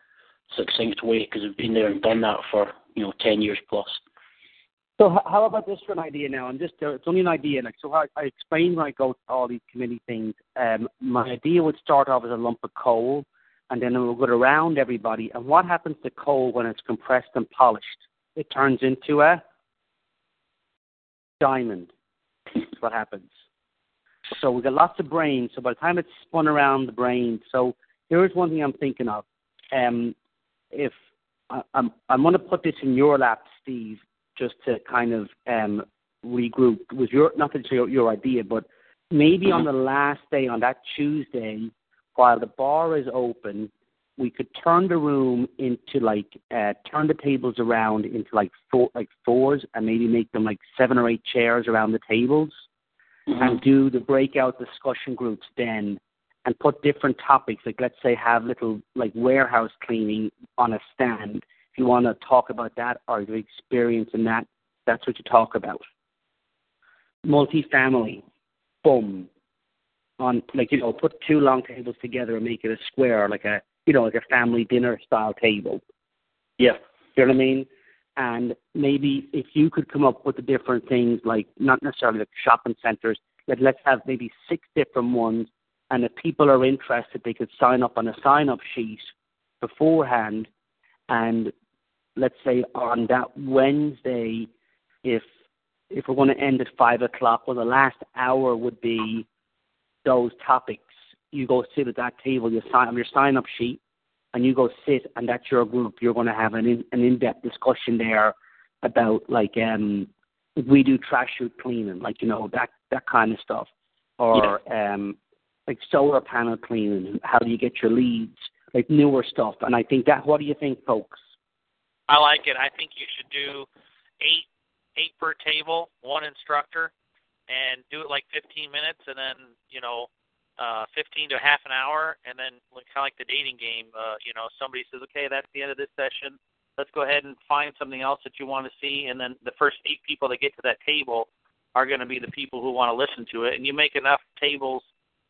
succinct way because they've been there and done that for you know ten years plus. So how about this for an idea now? And just uh, it's only an idea. Like so, I, I explain when I go to all these committee things. Um, my idea would start off as a lump of coal, and then it will go around everybody. And what happens to coal when it's compressed and polished? It turns into a diamond. That's what happens. So we've got lots of brains. So by the time it's spun around the brain, so here's one thing I'm thinking of. Um, if I, I'm, I'm going to put this in your lap, Steve, just to kind of um, regroup. Was your not that your your idea, but maybe on the last day, on that Tuesday, while the bar is open, we could turn the room into like uh, turn the tables around into like four like fours and maybe make them like seven or eight chairs around the tables Mm-hmm. and do the breakout discussion groups then and put different topics like let's say have little like warehouse cleaning on a stand you want to talk about that or your experience in that that's what you talk about multifamily boom on like you know put two long tables together and make it a square like a you know like a family dinner style table Yeah. you know what I mean? And maybe if you could come up with the different things, like not necessarily like shopping centres, but let's have maybe six different ones. And if people are interested, they could sign up on a sign up sheet beforehand. And let's say on that Wednesday, if if we're going to end at five o'clock, well, the last hour would be those topics. You go sit at that table, you sign on your sign up sheet, and you go sit, and that's your group. You're going to have an in, an in-depth discussion there about like um we do trash chute cleaning, like you know that that kind of stuff, or um like solar panel cleaning. How do you get your leads? Like newer stuff. And I think that. What do you think, folks? I like it. I think you should do eight eight per table, one instructor, and do it like 15 minutes, and then you know, uh, 15 to half an hour, and then like, kind of like the dating game. Uh, you know, somebody says, okay, that's the end of this session. Let's go ahead and find something else that you want to see, and then the first eight people that get to that table are going to be the people who want to listen to it, and you make enough tables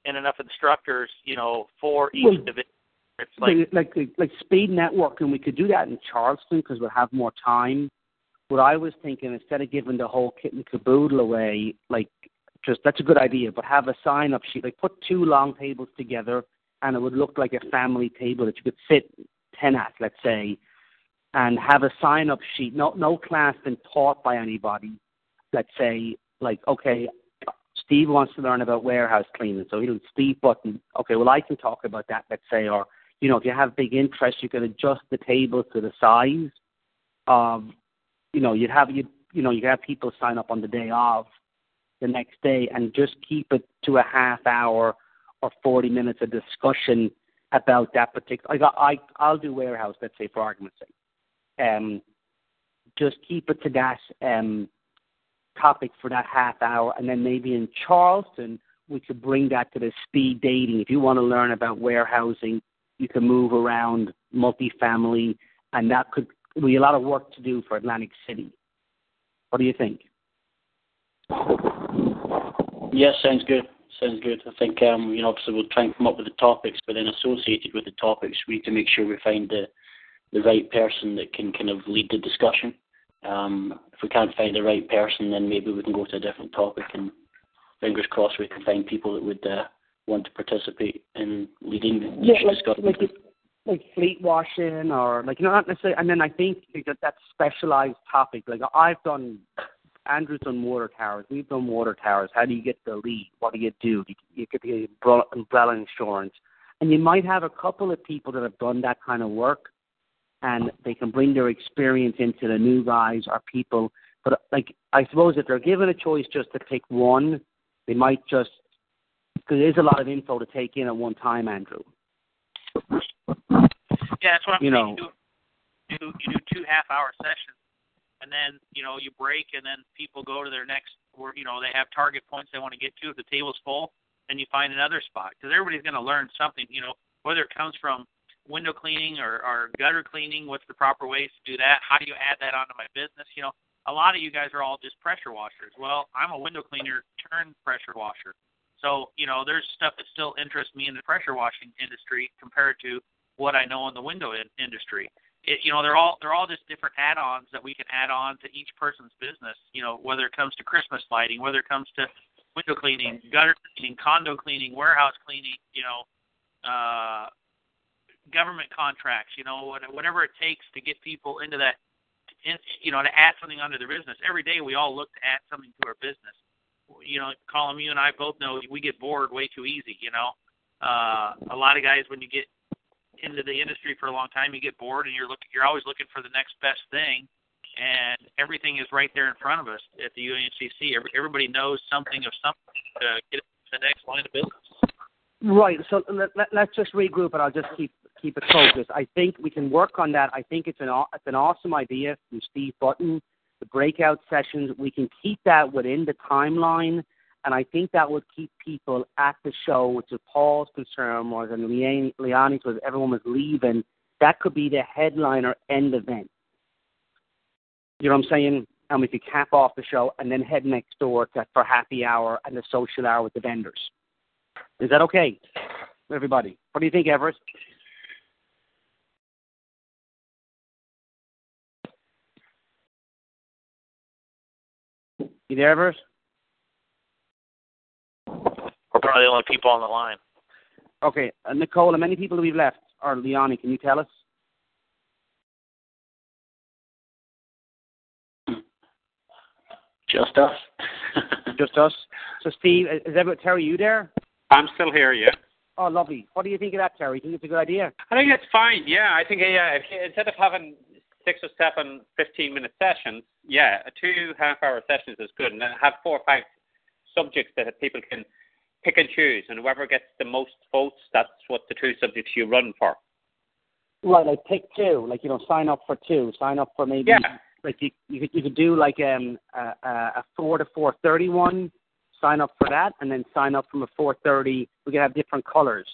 and enough instructors, you know, for each Well, division. It's like like like like speed networking. We could do that in Charleston because we'll have more time. What I was thinking, instead of giving the whole kit and caboodle away, like just that's a good idea, but have a sign up sheet. Like put two long tables together, and it would look like a family table that you could sit ten at, let's say, and have a sign up sheet. No no class been taught by anybody. Let's say like okay, Steve wants to learn about warehouse cleaning, so he'll Steve Button. Okay, well I can talk about that. Let's say, or you know, if you have big interest, you can adjust the tables to the size. Um, you know, you'd have you you know you have people sign up on the day of the next day, and just keep it to a half hour or forty minutes of discussion about that particular. I, I I'll do warehouse, let's say for argument's sake. Um, just keep it to that um topic for that half hour, and then maybe in Charleston we could bring that to the speed dating. If you want to learn about warehousing, you can move around multifamily, and that could be a lot of work to do for Atlantic City. What do you think? Yes, sounds good. Sounds good. I think um, you know, obviously we'll try and come up with the topics, but then associated with the topics, we need to make sure we find the the right person that can kind of lead the discussion. Um, if we can't find the right person, then maybe we can go to a different topic, and fingers crossed we can find people that would uh, want to participate in leading Yeah, like discussion. like like fleet washing or like you know not necessarily. And then I think that that specialized topic. Like I've done, Andrew's done water towers. We've done water towers. How do you get the lead? What do you do? You, get the umbrella insurance, and you might have a couple of people that have done that kind of work, and they can bring their experience into the new guys or people. But like I suppose if they're given a choice just to pick one, they might just because there is a lot of info to take in at one time, Andrew. Yeah, that's what I'm You saying. know. You do, you do two half hour sessions, and then you know you break, and then people go to their next. Where you know they have target points they want to get to. If the table's full, then you find another spot because everybody's going to learn something. You know, whether it comes from window cleaning or, or gutter cleaning, what's the proper ways to do that? How do you add that onto my business? You know, a lot of you guys are all just pressure washers. Well, I'm a window cleaner turned pressure washer. So, you know, there's stuff that still interests me in the pressure washing industry compared to what I know in the window in- industry. It, you know, they're all they're all just different add-ons that we can add on to each person's business. You know, whether it comes to Christmas lighting, whether it comes to window cleaning, gutter cleaning, condo cleaning, warehouse cleaning. You know, uh, government contracts. You know, whatever it takes to get people into that. In, you know, to add something onto their business. Every day we all look to add something to our business you know, Colin, you and I both know we get bored way too easy. You know, uh, a lot of guys when you get into the industry for a long time, you get bored and you're looking, you're always looking for the next best thing, and everything is right there in front of us at the UAMCC. Every, everybody knows something of something to get to the next line of business. Right. So let, let, let's just regroup, and I'll just keep keep it focused. I think we can work on that. I think it's an it's an awesome idea from Steve Button. The breakout sessions, we can keep that within the timeline, and I think that would keep people at the show, which is Paul's concern more than Leonie's was everyone was leaving. That could be the headliner end event. You know what I'm saying? And we could cap off the show and then head next door to, for happy hour and the social hour with the vendors. Is that okay, everybody? What do you think, Everett? You there, Everett? We're probably the only people on the line. Okay, uh, Nicole, how many people do we've left? Or Leonie, can you tell us? Just us. Just us. So, Steve, is Everett Terry you there? I'm still here, yeah. Oh, lovely. What do you think of that, Terry? you Think it's a good idea? I think it's fine. Yeah, I think yeah. If instead of having six or seven 15-minute sessions, yeah, two half-hour sessions is good, and then have four or five subjects that people can pick and choose, and whoever gets the most votes, that's what the two subjects you run for. Right, like pick two. Like you know, sign up for two. Sign up for maybe. Yeah. Like you, you could you could do like um a, a a four to four thirty one. Sign up for that, and then sign up from a four thirty. We could have different colors.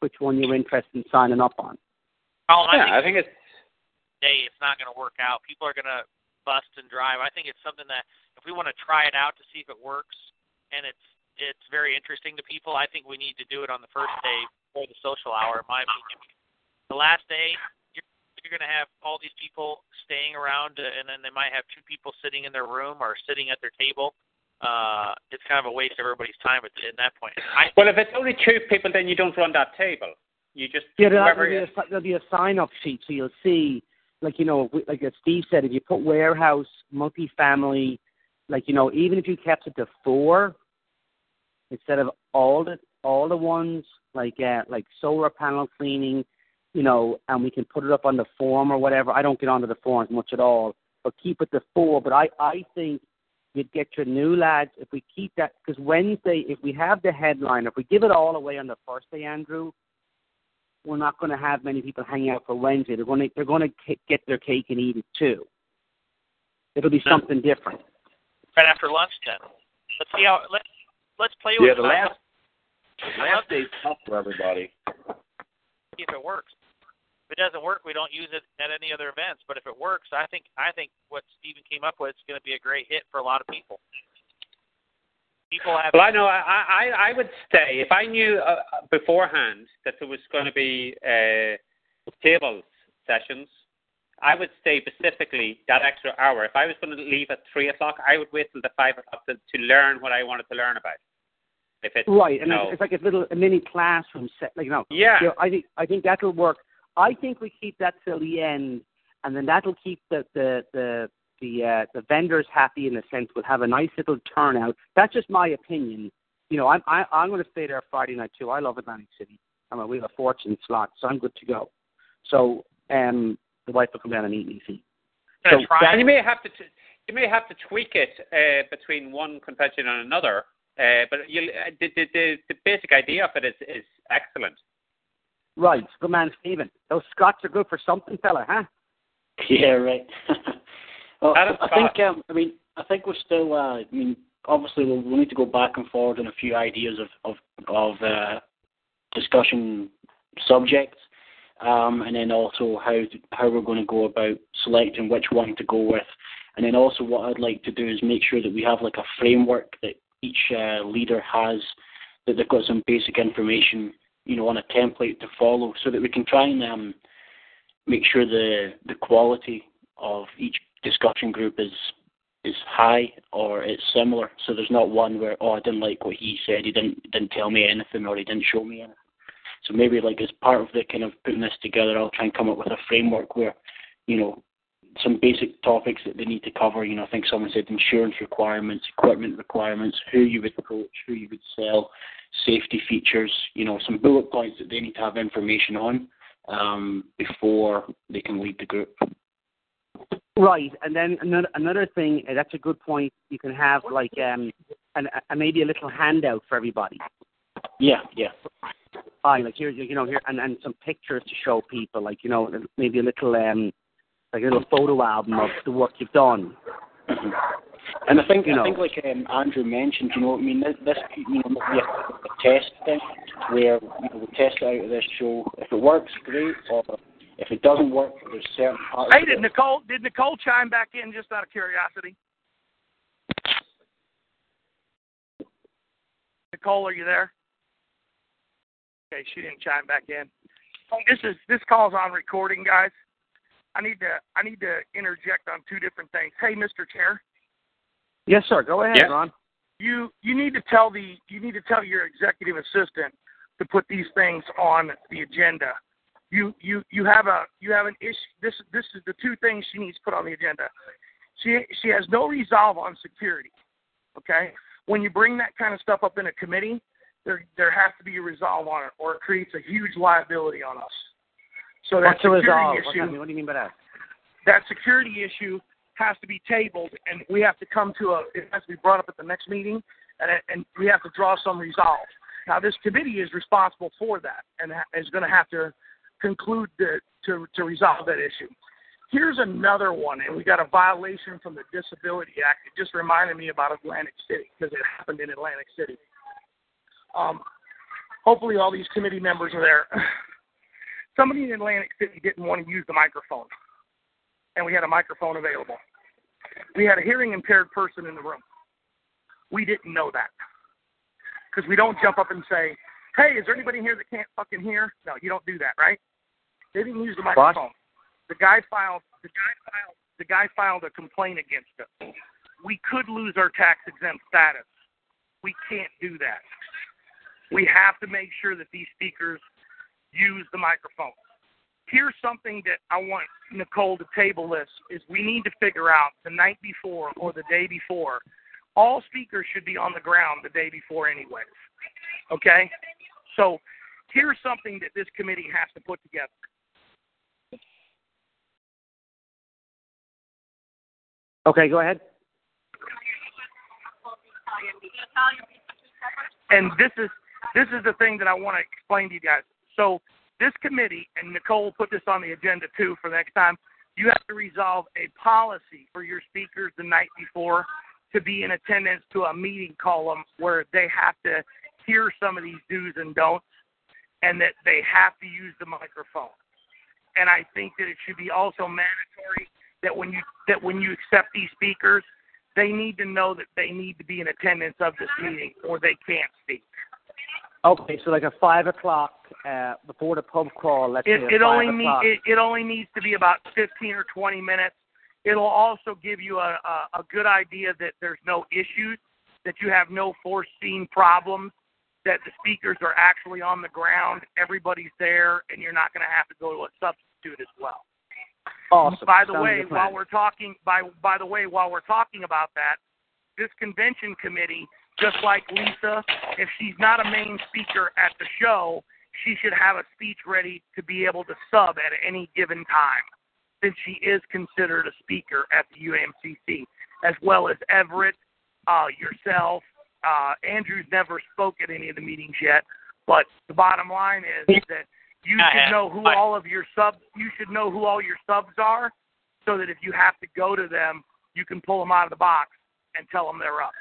Which one you're interested in signing up on? Colin, I yeah, think I think it's day it's not going to work out. People are going to bust and drive. I think it's something that if we want to try it out to see if it works, and it's it's very interesting to people, I think we need to do it on the first day for the social hour. In my opinion, the last day you're, you're going to have all these people staying around, uh, and then they might have two people sitting in their room or sitting at their table. Uh, it's kind of a waste of everybody's time at, at that point. I, well, if it's only two people, then you don't run that table. You just Yeah, there'll, whoever there'll, be a, there'll be a sign up sheet, so you'll see, like you know, like as Steve said, if you put warehouse, multifamily, like you know, even if you kept it to four instead of all the all the ones like uh, like solar panel cleaning, you know, and we can put it up on the form or whatever. I don't get onto the forums much at all, but keep it to four. But I I think you'd get your new lads if we keep that because Wednesday, if we have the headline, if we give it all away on the first day, Andrew, we're not going to have many people hanging out for Wednesday. They're going to they're going to get their cake and eat it too. It'll be something different. right after lunch, then let's see how let's let's play with Yeah, the it. last last day's tough for everybody. see if it works. If it doesn't work, we don't use it at any other events. But if it works, I think I think what Stephen came up with is going to be a great hit for a lot of people. People have. Well, I know. I I, I would stay if I knew uh, beforehand that there was going to be uh, tables sessions. I would stay specifically that extra hour. If I was going to leave at three o'clock, I would wait till the five o'clock to, to learn what I wanted to learn about. If it's Right, and no. it's, it's like a little a mini classroom set. Like you know, Yeah. You know, I think I think that'll work. I think we keep that till the end, and then that'll keep the the the the uh, the vendors happy in a sense. We'll have a nice little turnout. That's just my opinion. You know, I'm I, I'm going to stay there Friday night too. I love Atlantic City. I mean, we have a fortune slot, so I'm good to go. So, um, the wife will come down and eat me. See. So and you may have to t- you may have to tweak it uh, between one convention and another. Uh, but you, uh, the, the the the basic idea of it is is excellent. Right, good man, Stephen. Those Scots are good for something, fella, huh? Yeah, right. well, Adam I think um, I mean I think we're still. Uh, I mean, obviously we'll, we'll need to go back and forward on a few ideas of of of uh, discussion subjects, um, and then also how to, how we're going to go about selecting which one to go with, and then also what I'd like to do is make sure that we have like a framework that each uh, leader has that they've got some basic information, you know, on a template to follow, so that we can try and um, make sure the the quality of each discussion group is is high or it's similar. So there's not one where oh I didn't like what he said, he didn't didn't tell me anything or he didn't show me anything. So maybe like as part of the kind of putting this together, I'll try and come up with a framework where, you know, some basic topics that they need to cover. You know, I think someone said insurance requirements, equipment requirements, who you would approach, who you would sell, safety features. You know, some bullet points that they need to have information on um, before they can lead the group. Right, and then another another thing. uh, That's a good point. You can have like um, and uh, maybe a little handout for everybody. Yeah, yeah. Fine, like here, you know, here, and and some pictures to show people, like you know, maybe a little um, like a little photo album of the work you've done. And I think You I know. think like um, Andrew mentioned, you know, I mean, this, this you know, maybe a, a test thing where you know, we test it out of this show. If it works, great. Or if it doesn't work, there's certain parts. Hey, did Nicole did Nicole chime back in just out of curiosity? Nicole, are you there? Okay, she didn't chime back in. This is this call's on recording, guys. I need to I need to interject on two different things. Hey, Mr. Chair, Yes, sir. Go ahead, Yeah. Ron. you you need to tell the you need to tell your executive assistant to put these things on the agenda. You you you have a you have an issue. This this is the two things she needs to put on the agenda. She she has no resolve on security. Okay, when you bring that kind of stuff up in a committee, there there has to be a resolve on it, or it creates a huge liability on us. So that What's the security resolve? Issue, that? What do you mean by that? that security issue has to be tabled, and we have to come to a. It has to be brought up at the next meeting, and and we have to draw some resolve. Now, this committee is responsible for that, and is going to have to conclude the, to to resolve that issue. Here's another one, and we got a violation from the Disability Act. It just reminded me about Atlantic City because it happened in Atlantic City. Um, hopefully, all these committee members are there. Somebody in Atlantic City didn't want to use the microphone, and we had a microphone available. We had a hearing impaired person in the room. We didn't know that because we don't jump up and say, "Hey, is there anybody here that can't fucking hear?" No, you don't do that, right? They didn't use the microphone. The guy filed. The guy filed. The guy filed a complaint against us. We could lose our tax exempt status. We can't do that. We have to make sure that these speakers use the microphone. Here's something that I want Nicole to table this is we need to figure out the night before or the day before. All speakers should be on the ground the day before anyways. Okay? So here's something that this committee has to put together. Okay, go ahead. and this is this is the thing that I want to explain to you guys. So this committee and Nicole put this on the agenda too for next time. You have to resolve a policy for your speakers the night before to be in attendance to a meeting column where they have to hear some of these do's and don'ts and that they have to use the microphone. And I think that it should be also mandatory that when you that when you accept these speakers, they need to know that they need to be in attendance of this meeting or they can't speak. Okay, so like a five o'clock uh, before the pub crawl. Let's It, say it only need, it, it only needs to be about 15 or 20 minutes. It'll also give you a, a, a good idea that there's no issues, that you have no foreseen problems, that the speakers are actually on the ground, everybody's there, and you're not going to have to go to a substitute as well. Awesome. By the Sounds way, while we're talking by by the way, while we're talking about that, this convention committee, just like Lisa, if she's not a main speaker at the show, she should have a speech ready to be able to sub at any given time, since she is considered a speaker at the UMCC, as well as Everett, uh, yourself. Uh, Andrew's never spoke at any of the meetings yet, but the bottom line is that you I should have. know who I- all of your subs. You should know who all your subs are, so that if you have to go to them, you can pull them out of the box and tell them they're up.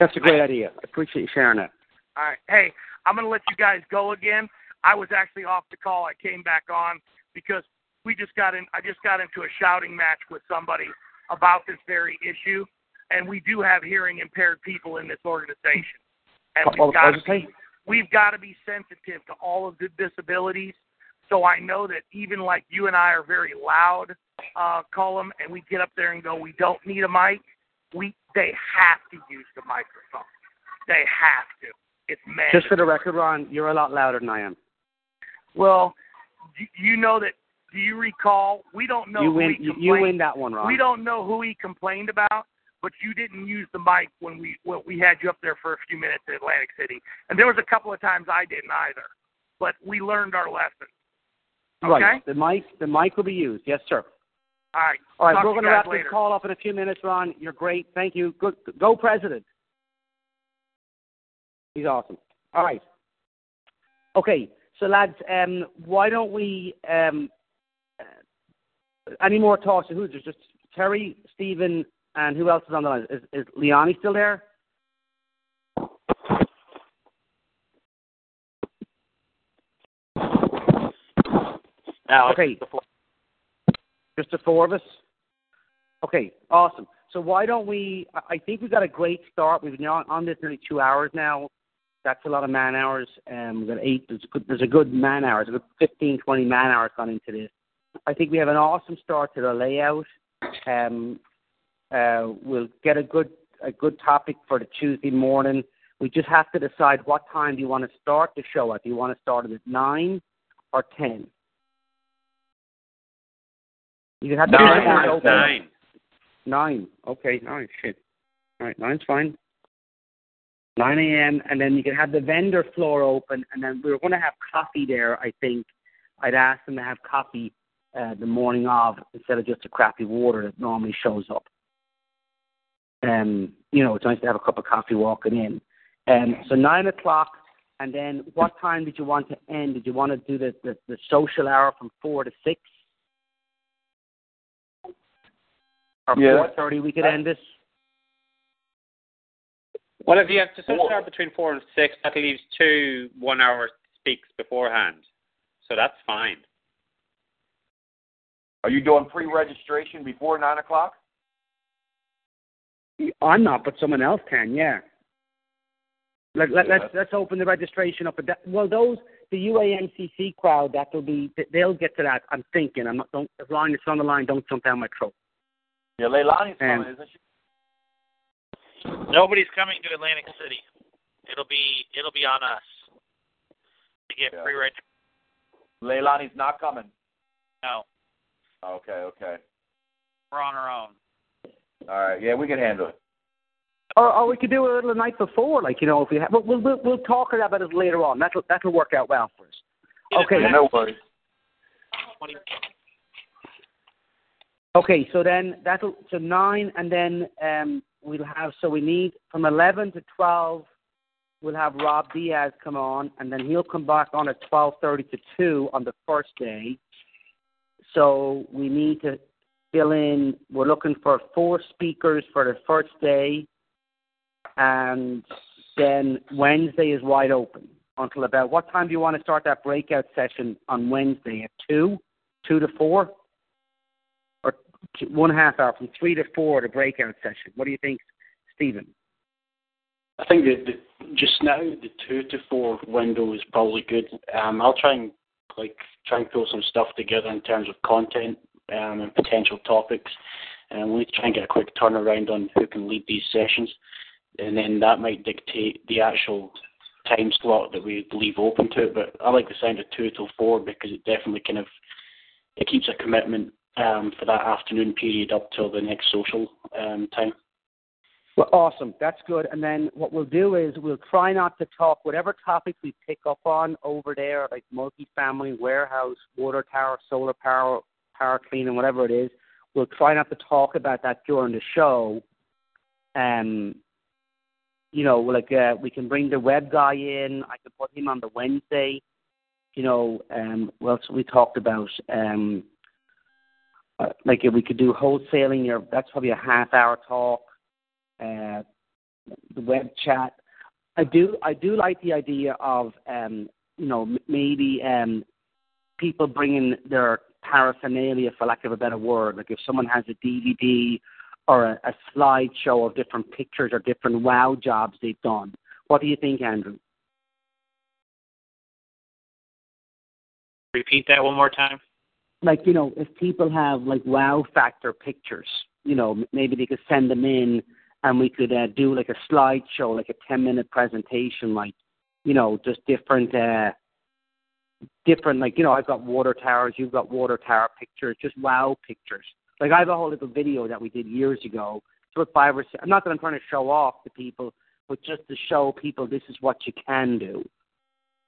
That's a great idea. I appreciate you sharing that. All right. Hey, I'm going to let you guys go again. I was actually off the call. I came back on because we just got in. I just got into a shouting match with somebody about this very issue, and we do have hearing impaired people in this organization, and we've got to be we've got to be sensitive to all of the disabilities. So I know that even like you and I are very loud, uh, Cullum, and we get up there and go, we don't need a mic. We they have to use the microphone. They have to. It's mandatory. Just for the record, Ron, you're a lot louder than I am. Well, do you know that? Do you recall? We don't know you who win. he complained. you win that one, Ron. We don't know who he complained about, but you didn't use the mic when we when we had you up there for a few minutes in Atlantic City, and there was a couple of times I didn't either. But we learned our lesson. Okay. Right. The mic. The mic will be used. Yes, sir. All right. All right. Talk we're to going to wrap later. this call up in a few minutes, Ron. You're great. Thank you. Good. Go, President. He's awesome. All right. Okay. So, lads, um, why don't we? Um, uh, any more talks? Who's there's just Terry, Stephen, and who else is on the line? Is, is Lonnie still there? Alex, okay. Just the four of us? Okay, awesome. So why don't we? I- I think we've got a great start. We've been on, on this nearly two hours now. That's a lot of man hours. Um, we've got eight. There's a good, there's a good man hours. A good 15, 20 man hours gone into this. I think we have an awesome start to the layout. Um, uh, we'll get a good a good topic for the Tuesday morning. We just have to decide what time do you want to start the show at. Do you want to start it at nine or ten? You can have to Nine. Nine. Nine. Okay, nine. Shit. All right, nine's fine. 9 a.m. and then you can have the vendor floor open, and then we're going to have coffee there. I think I'd ask them to have coffee uh, the morning of instead of just a crappy water that normally shows up. Um, you know, it's nice to have a cup of coffee walking in. Um, so nine o'clock, and then what time did you want to end? Did you want to do the, the, the social hour from four to six? Or Yeah. four thirty we could end this? Well, if you have to social hour between four and six, that leaves two one-hour speaks beforehand, so that's fine. Are you doing pre-registration before nine o'clock? I'm not, but someone else can, yeah. Let, let, Yeah. let's let's open the registration up. At that, well, those the UAMCC crowd that will be they'll get to that. I'm thinking. I'm not. Don't as long as it's on the line, don't jump down my throat. Yeah, Leilani's Um, coming, isn't she? Nobody's coming to Atlantic City. It'll be it'll be on us to get Yeah. pre-reg. Leilani's not coming. No, Okay, okay. we're on our own. All right. Yeah, we can handle it. Or, or we could do it the night before, like you know, if we have. We'll we'll, we'll talk about it later on. That'll that'll work out well for us. Okay. Yeah, no worries. Okay, so then that'll so nine, and then um, we'll have so we need from eleven to twelve. We'll have Rob Diaz come on, and then he'll come back on at twelve thirty to two on the first day. So we need to fill in. We're looking for four speakers for the first day, and then Wednesday is wide open until about what time do you want to start that breakout session on Wednesday at two, two to four? or two, one half hour from three to four the breakout session. What do you think, Stephen? I think that just now the two to four window is probably good. Um, I'll try and like try and pull some stuff together in terms of content um, and potential topics, and we need to try and get a quick turnaround on who can lead these sessions, and then that might dictate the actual time slot that we leave open to it. But I like the sound of two till four because it definitely kind of it keeps a commitment um, for that afternoon period up till the next social um, time. Well, awesome. That's good. And then what we'll do is we'll try not to talk whatever topics we pick up on over there, like multifamily, warehouse, water tower, solar power, power cleaning, whatever it is. We'll try not to talk about that during the show. Um, you know, like uh, we can bring the web guy in. I can put him on the Wednesday. You know, um, what else we talked about? Um, uh, like if we could do wholesaling, or that's probably a half hour talk. Uh, the web chat. I do I do like the idea of um, you know maybe um, people bringing their paraphernalia, for lack of a better word. Like if someone has a DVD or a, a slideshow of different pictures or different wow jobs they've done. What do you think, Andrew? Repeat that one more time. like you know if people have like wow factor pictures you know maybe they could send them in and we could uh, do like a slideshow like a 10 minute presentation like you know just different uh different like you know i've got water towers you've got water tower pictures just wow pictures. Like i have a whole little video that we did years ago it's about five or six not that i'm trying to show off to people but just to show people this is what you can do.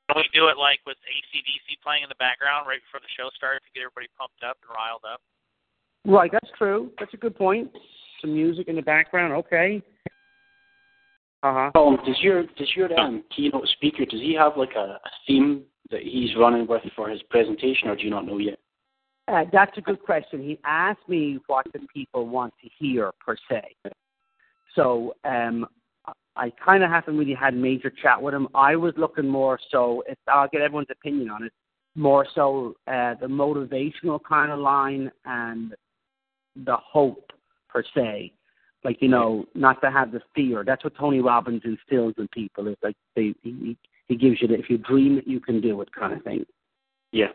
Can we do it like with ACDC playing in the background right before the show starts to get everybody pumped up and riled up? right that's true. That's a good point. Some music in the background okay. Uh-huh. Tom, does your does your um, keynote speaker does he have like a, a theme that he's running with for his presentation, or do you not know yet? Uh, that's a good question. He asked me what the people want to hear per se. So um, I kind of haven't really had major chat with him. I was looking more so. If, I'll get everyone's opinion on it. More so uh, the motivational kind of line and the hope per se. Like you know, not to have the fear. That's what Tony Robbins instills in people. Is like they he, he gives you that if you dream it, you can do it kind of thing. Yeah.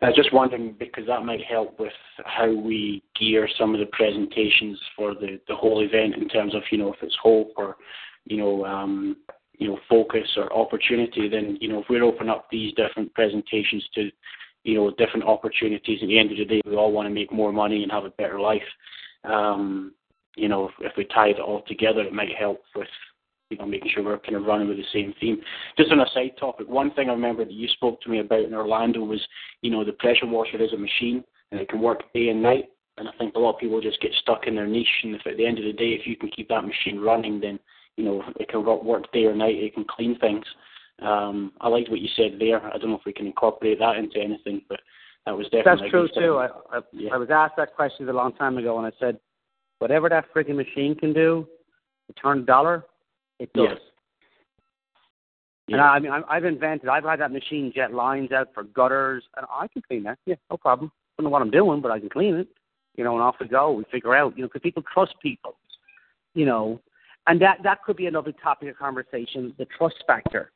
I was just wondering because that might help with how we gear some of the presentations for the, the whole event in terms of, you know, if it's hope or, you know, um, you know, focus or opportunity, then, you know, if we're opening up these different presentations to, you know, different opportunities, at the end of the day, we all want to make more money and have a better life. Um, you know, if, if we tie it all together, it might help with you know, making sure we're kind of running with the same theme. Just on a side topic, one thing I remember that you spoke to me about in Orlando was, you know, the pressure washer is a machine and it can work day and night. And I think a lot of people just get stuck in their niche. And if at the end of the day, if you can keep that machine running, then you know it can work day or night. It can clean things. Um, I liked what you said there. I don't know if we can incorporate that into anything, but that was definitely. That's true too. I I, yeah. I was asked that question a long time ago, and I said, whatever that freaking machine can do, to turn a dollar, it does. Yes. And I, I mean, I've invented. I've had that machine jet lines out for gutters, and I can clean that. Yeah, no problem. I don't know what I'm doing, but I can clean it. You know, and off we go. We figure out. You know, because people trust people. You know, and that that could be another topic of conversation: the trust factor.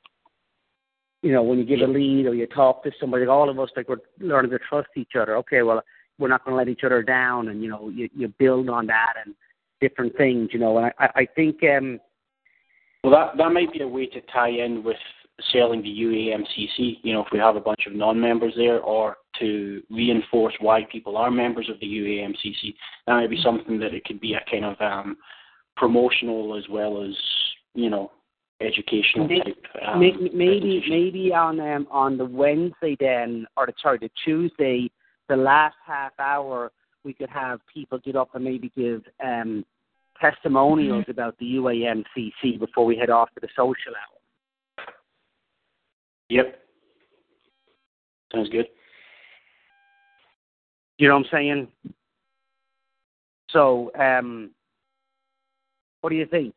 You know, when you give a lead or you talk to somebody, all of us like we're learning to trust each other. Okay, well, we're not going to let each other down, and you know, you you build on that and different things. You know, and I I think. um well, that that might be a way to tie in with selling the UAMCC. You know, if we have a bunch of non-members there, or to reinforce why people are members of the UAMCC, that might be something that it could be a kind of um, promotional as well as you know educational type. Um, maybe maybe on um, on the Wednesday then, or the, sorry, the Tuesday, the last half hour, we could have people get up and maybe give um, testimonials about the UAMCC before we head off to the social hour. Yep. Sounds good. You know what I'm saying? So, um, what do you think?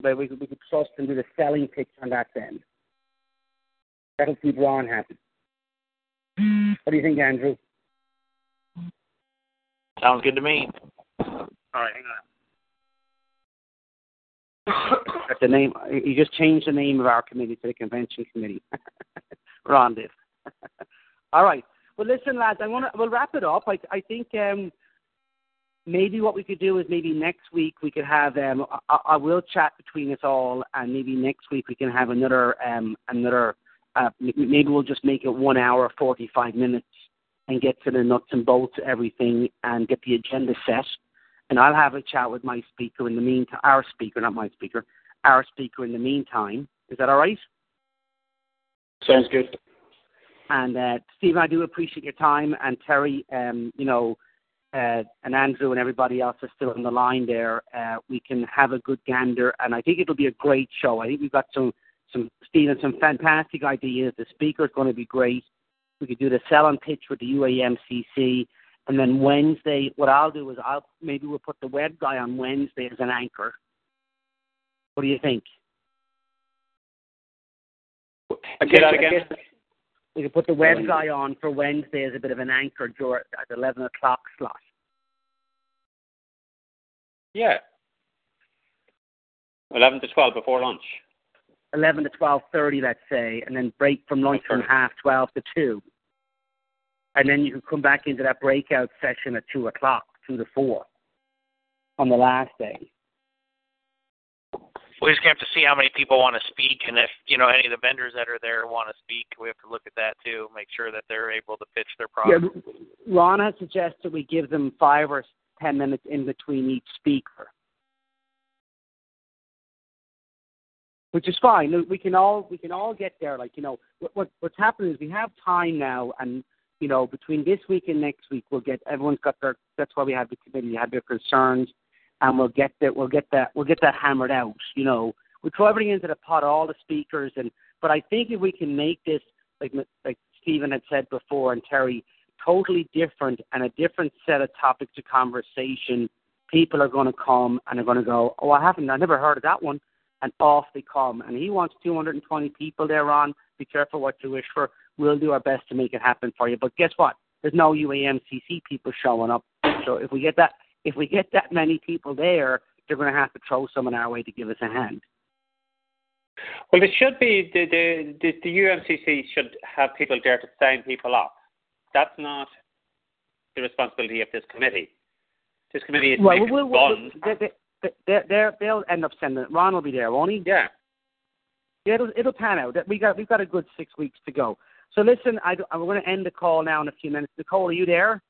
But we could we could trust and do the selling pitch on that then. That'll keep Ron happy. What do you think, Andrew? Sounds good to me. All right, hang on. That's the name. You just changed the name of our committee to the convention committee. Did. All right. Well, listen, lads. I want to. We'll wrap it up. I I think um, maybe what we could do is maybe next week we could have. Um, I, I will chat between us all, and maybe next week we can have another um another. Uh, maybe we'll just make it one hour, forty five minutes, and get to the nuts and bolts of everything, and get the agenda set and I'll have a chat with my speaker in the meantime. Our speaker, not my speaker, our speaker in the meantime. Is that all right? Sounds good. And uh, Stephen, I do appreciate your time, and Terry, um, you know, uh, and Andrew and everybody else are still on the line there. Uh, we can have a good gander, and I think it'll be a great show. I think we've got some, some Stephen, some fantastic ideas. The speaker is going to be great. We could do the sell and pitch with the UAMCC and then Wednesday, what I'll do is I'll maybe we'll put the web guy on Wednesday as an anchor. What do you think? Again, again. We could put the web guy on for Wednesday as a bit of an anchor at eleven o'clock slot. Yeah. Eleven to twelve before lunch. Eleven to twelve thirty, let's say, and then break from lunch from half twelve to two and then you can come back into that breakout session at two o'clock, two to four, on the last day. We just have to see how many people want to speak, and if you know any of the vendors that are there want to speak, we have to look at that too. Make sure that they're able to pitch their product. Yeah, Ron has suggested we give them five or ten minutes in between each speaker, which is fine. We can all we can all get there. Like you know, what, what's happening is we have time now, and you know, between this week and next week, we'll get everyone's got their. That's why we have the committee. Have their concerns, and we'll get that. We'll get that. We'll get that hammered out. You know, we throw everything into the pot, all the speakers, and but I think if we can make this like like Stephen had said before, and Terry, totally different and a different set of topics of conversation, people are going to come and are going to go, oh, I haven't, I never heard of that one, and off they come. And he wants 220 people there on. Be careful what you wish for. We'll do our best to make it happen for you. But guess what? There's no UAMCC people showing up. So if we get that, if we get that many people there, they're going to have to throw someone our way to give us a hand. Well, it should be the the the, the UMCC should have people there to sign people up. That's not the responsibility of this committee. This committee is well, making we'll, we'll, they, they, they'll end up sending. Ron will be there, won't he? Yeah. Yeah, it'll, it'll pan out. We got we've got a good six weeks to go. So listen, I, I'm going to end the call now in a few minutes. Nicole, are you there?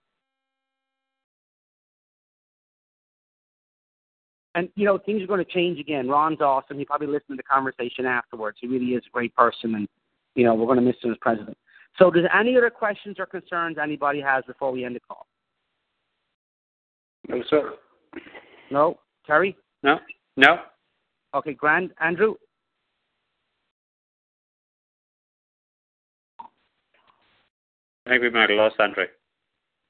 and you know things are going to change again. Ron's awesome. He probably listened to the conversation afterwards. He really is a great person, and you know we're going to miss him as president. So, does any other questions or concerns anybody has before we end the call? No, sir. No, Terry. No. No. Okay, Grand Andrew. I think we might have lost Andre.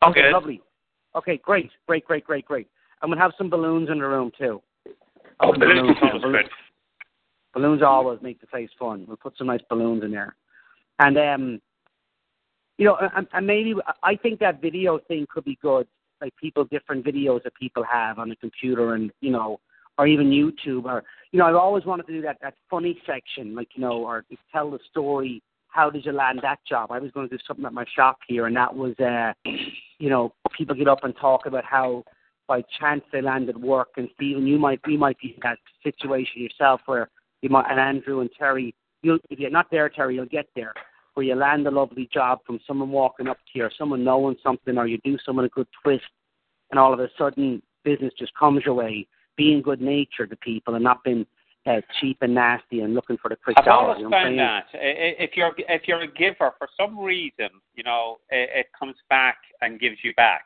Okay, Good. lovely. Okay, great, great, great, great, great. I'm gonna have some balloons in the room too. Oh, Some balloons yeah, always balloons. Balloons always make the place fun. We'll put some nice balloons in there, and um, you know, and, and maybe I think that video thing could be good. Like people, different videos that people have on the computer, and you know, or even YouTube, or you know, I've always wanted to do that that funny section, like you know, or to tell the story. How did you land that job? I was going to do something at my shop here, and that was, uh, you know, people get up and talk about how by chance they landed work. And Stephen, you might you might be in that situation yourself where you might, and Andrew and Terry, you'll if you're not there, Terry, you'll get there where you land a lovely job from someone walking up to you, or someone knowing something, or you do someone a good twist, and all of a sudden business just comes your way. Being good natured to people and not being uh, cheap and nasty and looking for the quick I've dollar. always You know found that I- i- if you're if you're a giver for some reason, you know, it, it comes back and gives you back.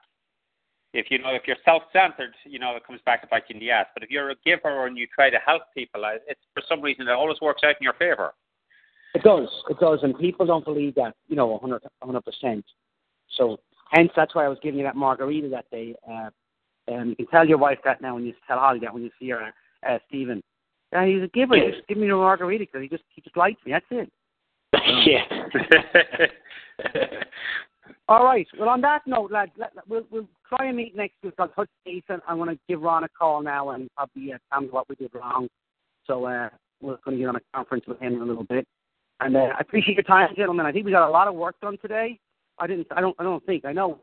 If you know if you're self-centered, you know, it comes back to bite you in the ass. But if you're a giver and you try to help people, uh, it's for some reason it always works out in your favor. It does. It does. And people don't believe that, you know, 100, 100%. So, hence, that's why I was giving you that margarita that day. Uh, and you can tell your wife that now when you tell Holly that when you see her, uh, Stephen. Yeah, he's a giver. Yeah. Just give me a margarita because he just, he just likes me. That's it. yeah. All right. Well, on that note, lad, let, let- we'll, we'll try and meet next week. I'll touch base and I'm going to give Ron a call now and probably uh, tell me what we did wrong. So uh, we're going to get on a conference with him in a little bit. And uh, I appreciate your time, gentlemen. I think we got a lot of work done today. I didn't. I don't. I don't think. I know.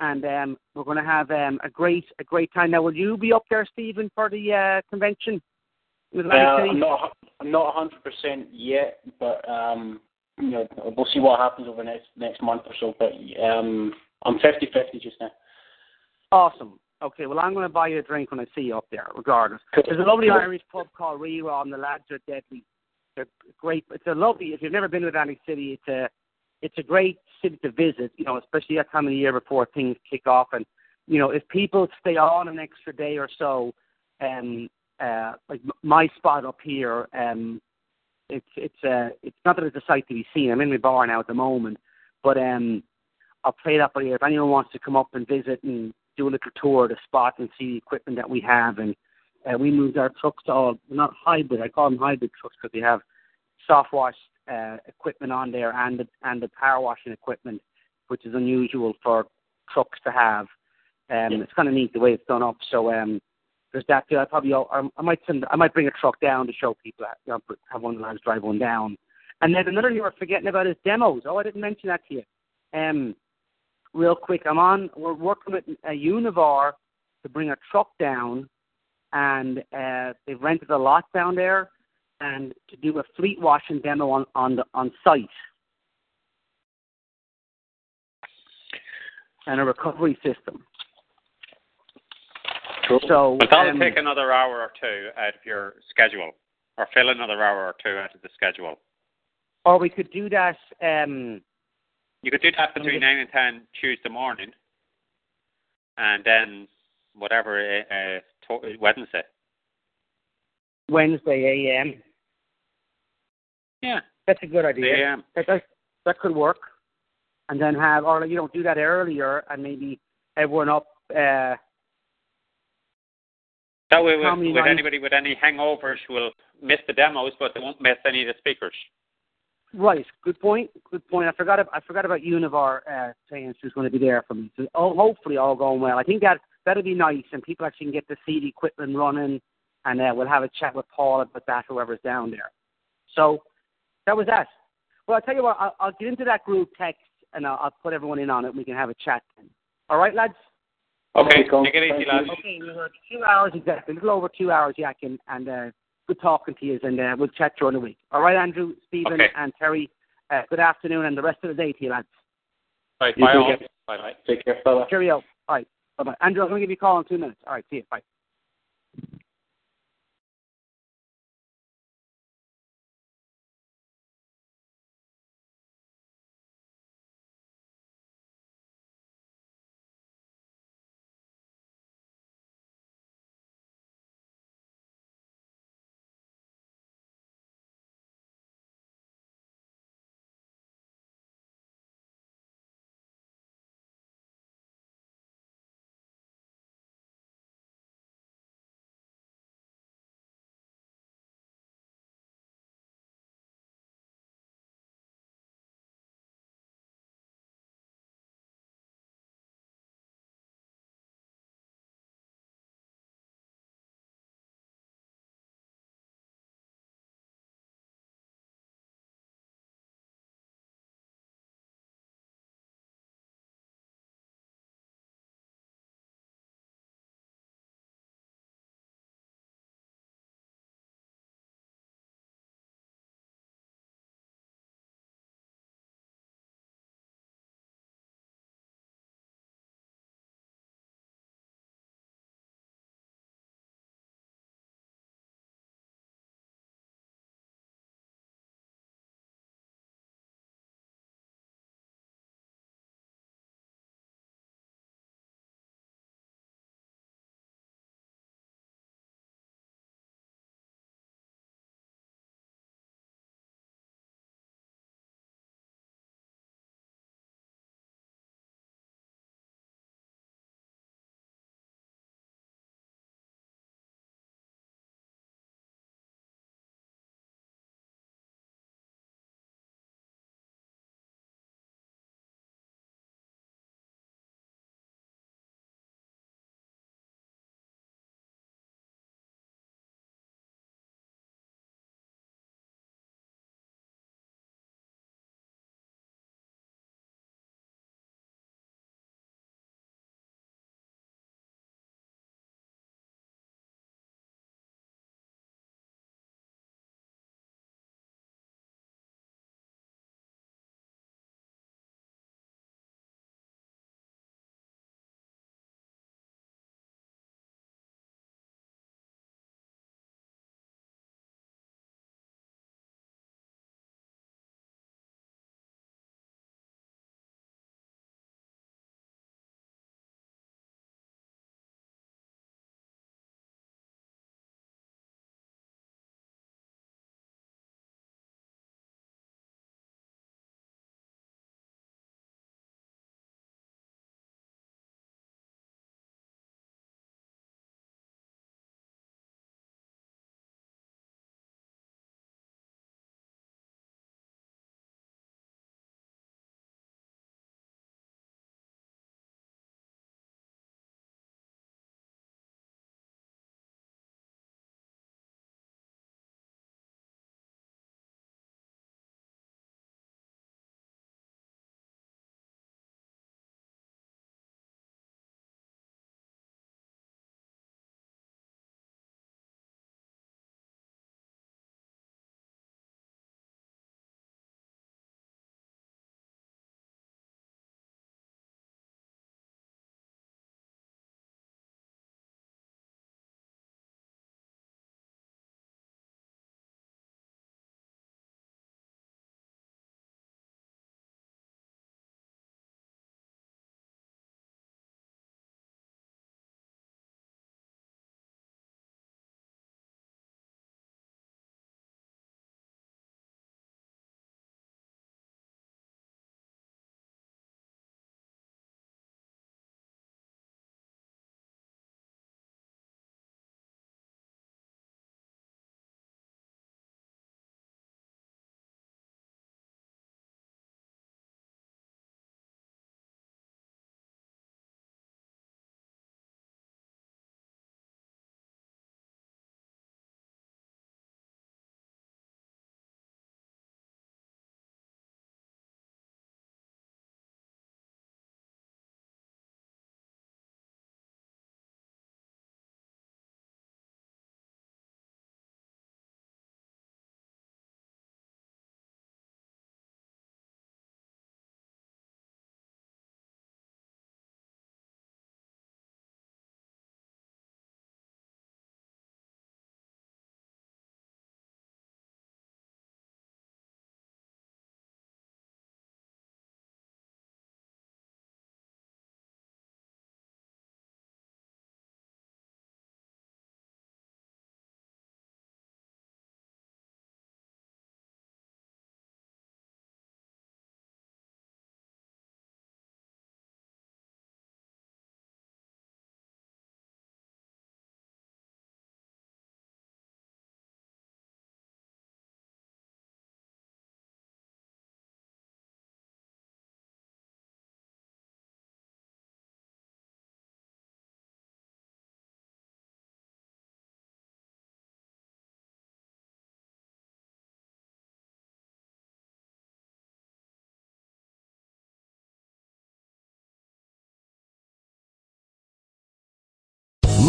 And um, we're going to have um, a great, a great time. Now, will you be up there, Stephen, for the uh, convention? In Uh, Atlantic City? I'm not I'm not 100 percent yet, but um, you know we'll see what happens over the next next month or so. But um, I'm 50-50 just now. Awesome. Okay, well, I'm going to buy you a drink when I see you up there, regardless. There's a lovely Cool. Irish pub called Ri Ra, and the lads are deadly. They're great. It's a lovely. If you've never been to Atlantic City, it's a it's a great city to visit. You know, especially that time of the year before things kick off. And you know, if people stay on an extra day or so, um, uh, like my spot up here, um, it's it's uh, it's not that it's a sight to be seen. I'm in my bar now at the moment, but um, I'll play that by ear. If anyone wants to come up and visit and do a little tour of the spot and see the equipment that we have, and uh, we moved our trucks to all not hybrid. I call them hybrid trucks because they have soft wash uh, equipment on there and the and the power washing equipment, which is unusual for trucks to have. Um, It's kind of neat the way it's done up. So um, there's that. Too. I probably I, might send I might bring a truck down to show people that. You know, have one lads drive one down. And then another thing we're forgetting about is demos. Oh, I didn't mention that to you. Um, real quick, I'm on. We're working with a Univar to bring a truck down, and uh, they've rented a lot down there, and to do a fleet washing demo on on the on site, and a recovery system. So but that'll um, take another hour or two out of your schedule, or fill another hour or two out of the schedule. or we could do that. Um, You could do that between just- nine and ten Tuesday morning, and then whatever uh, uh, to- Wednesday. Wednesday a.m. Yeah, that's a good idea. AM. That, that that could work, and then have or you know do that earlier and maybe everyone up. Uh, That way, with, with anybody with any hangovers will miss the demos, but they won't miss any of the speakers. Right. Good point. Good point. I forgot. I forgot about Univar uh, saying she was going to be there for me. So oh, hopefully all going well. I think that that'll be nice, and people actually can get the see the equipment running, and uh, we'll have a chat with Paul about that. Whoever's down there. So that was that. Well, I'll tell you what. I'll, I'll get into that group text, and I'll, I'll put everyone in on it. and We can have a chat. Then. All right, lads. Okay, take it easy, lads. Okay, we were two hours exactly, a little over two hours, Yakin, and uh, good talking to you, and uh, we'll chat during the week. All right, Andrew, Stephen, Okay. and Terry. Uh, good afternoon, and the rest of the day to you, lads. Right, You bye all. Bye bye. Take care, fella. Cheerio. All right, bye bye. Andrew, I'm going to give you a call in two minutes. All right, see you. Bye.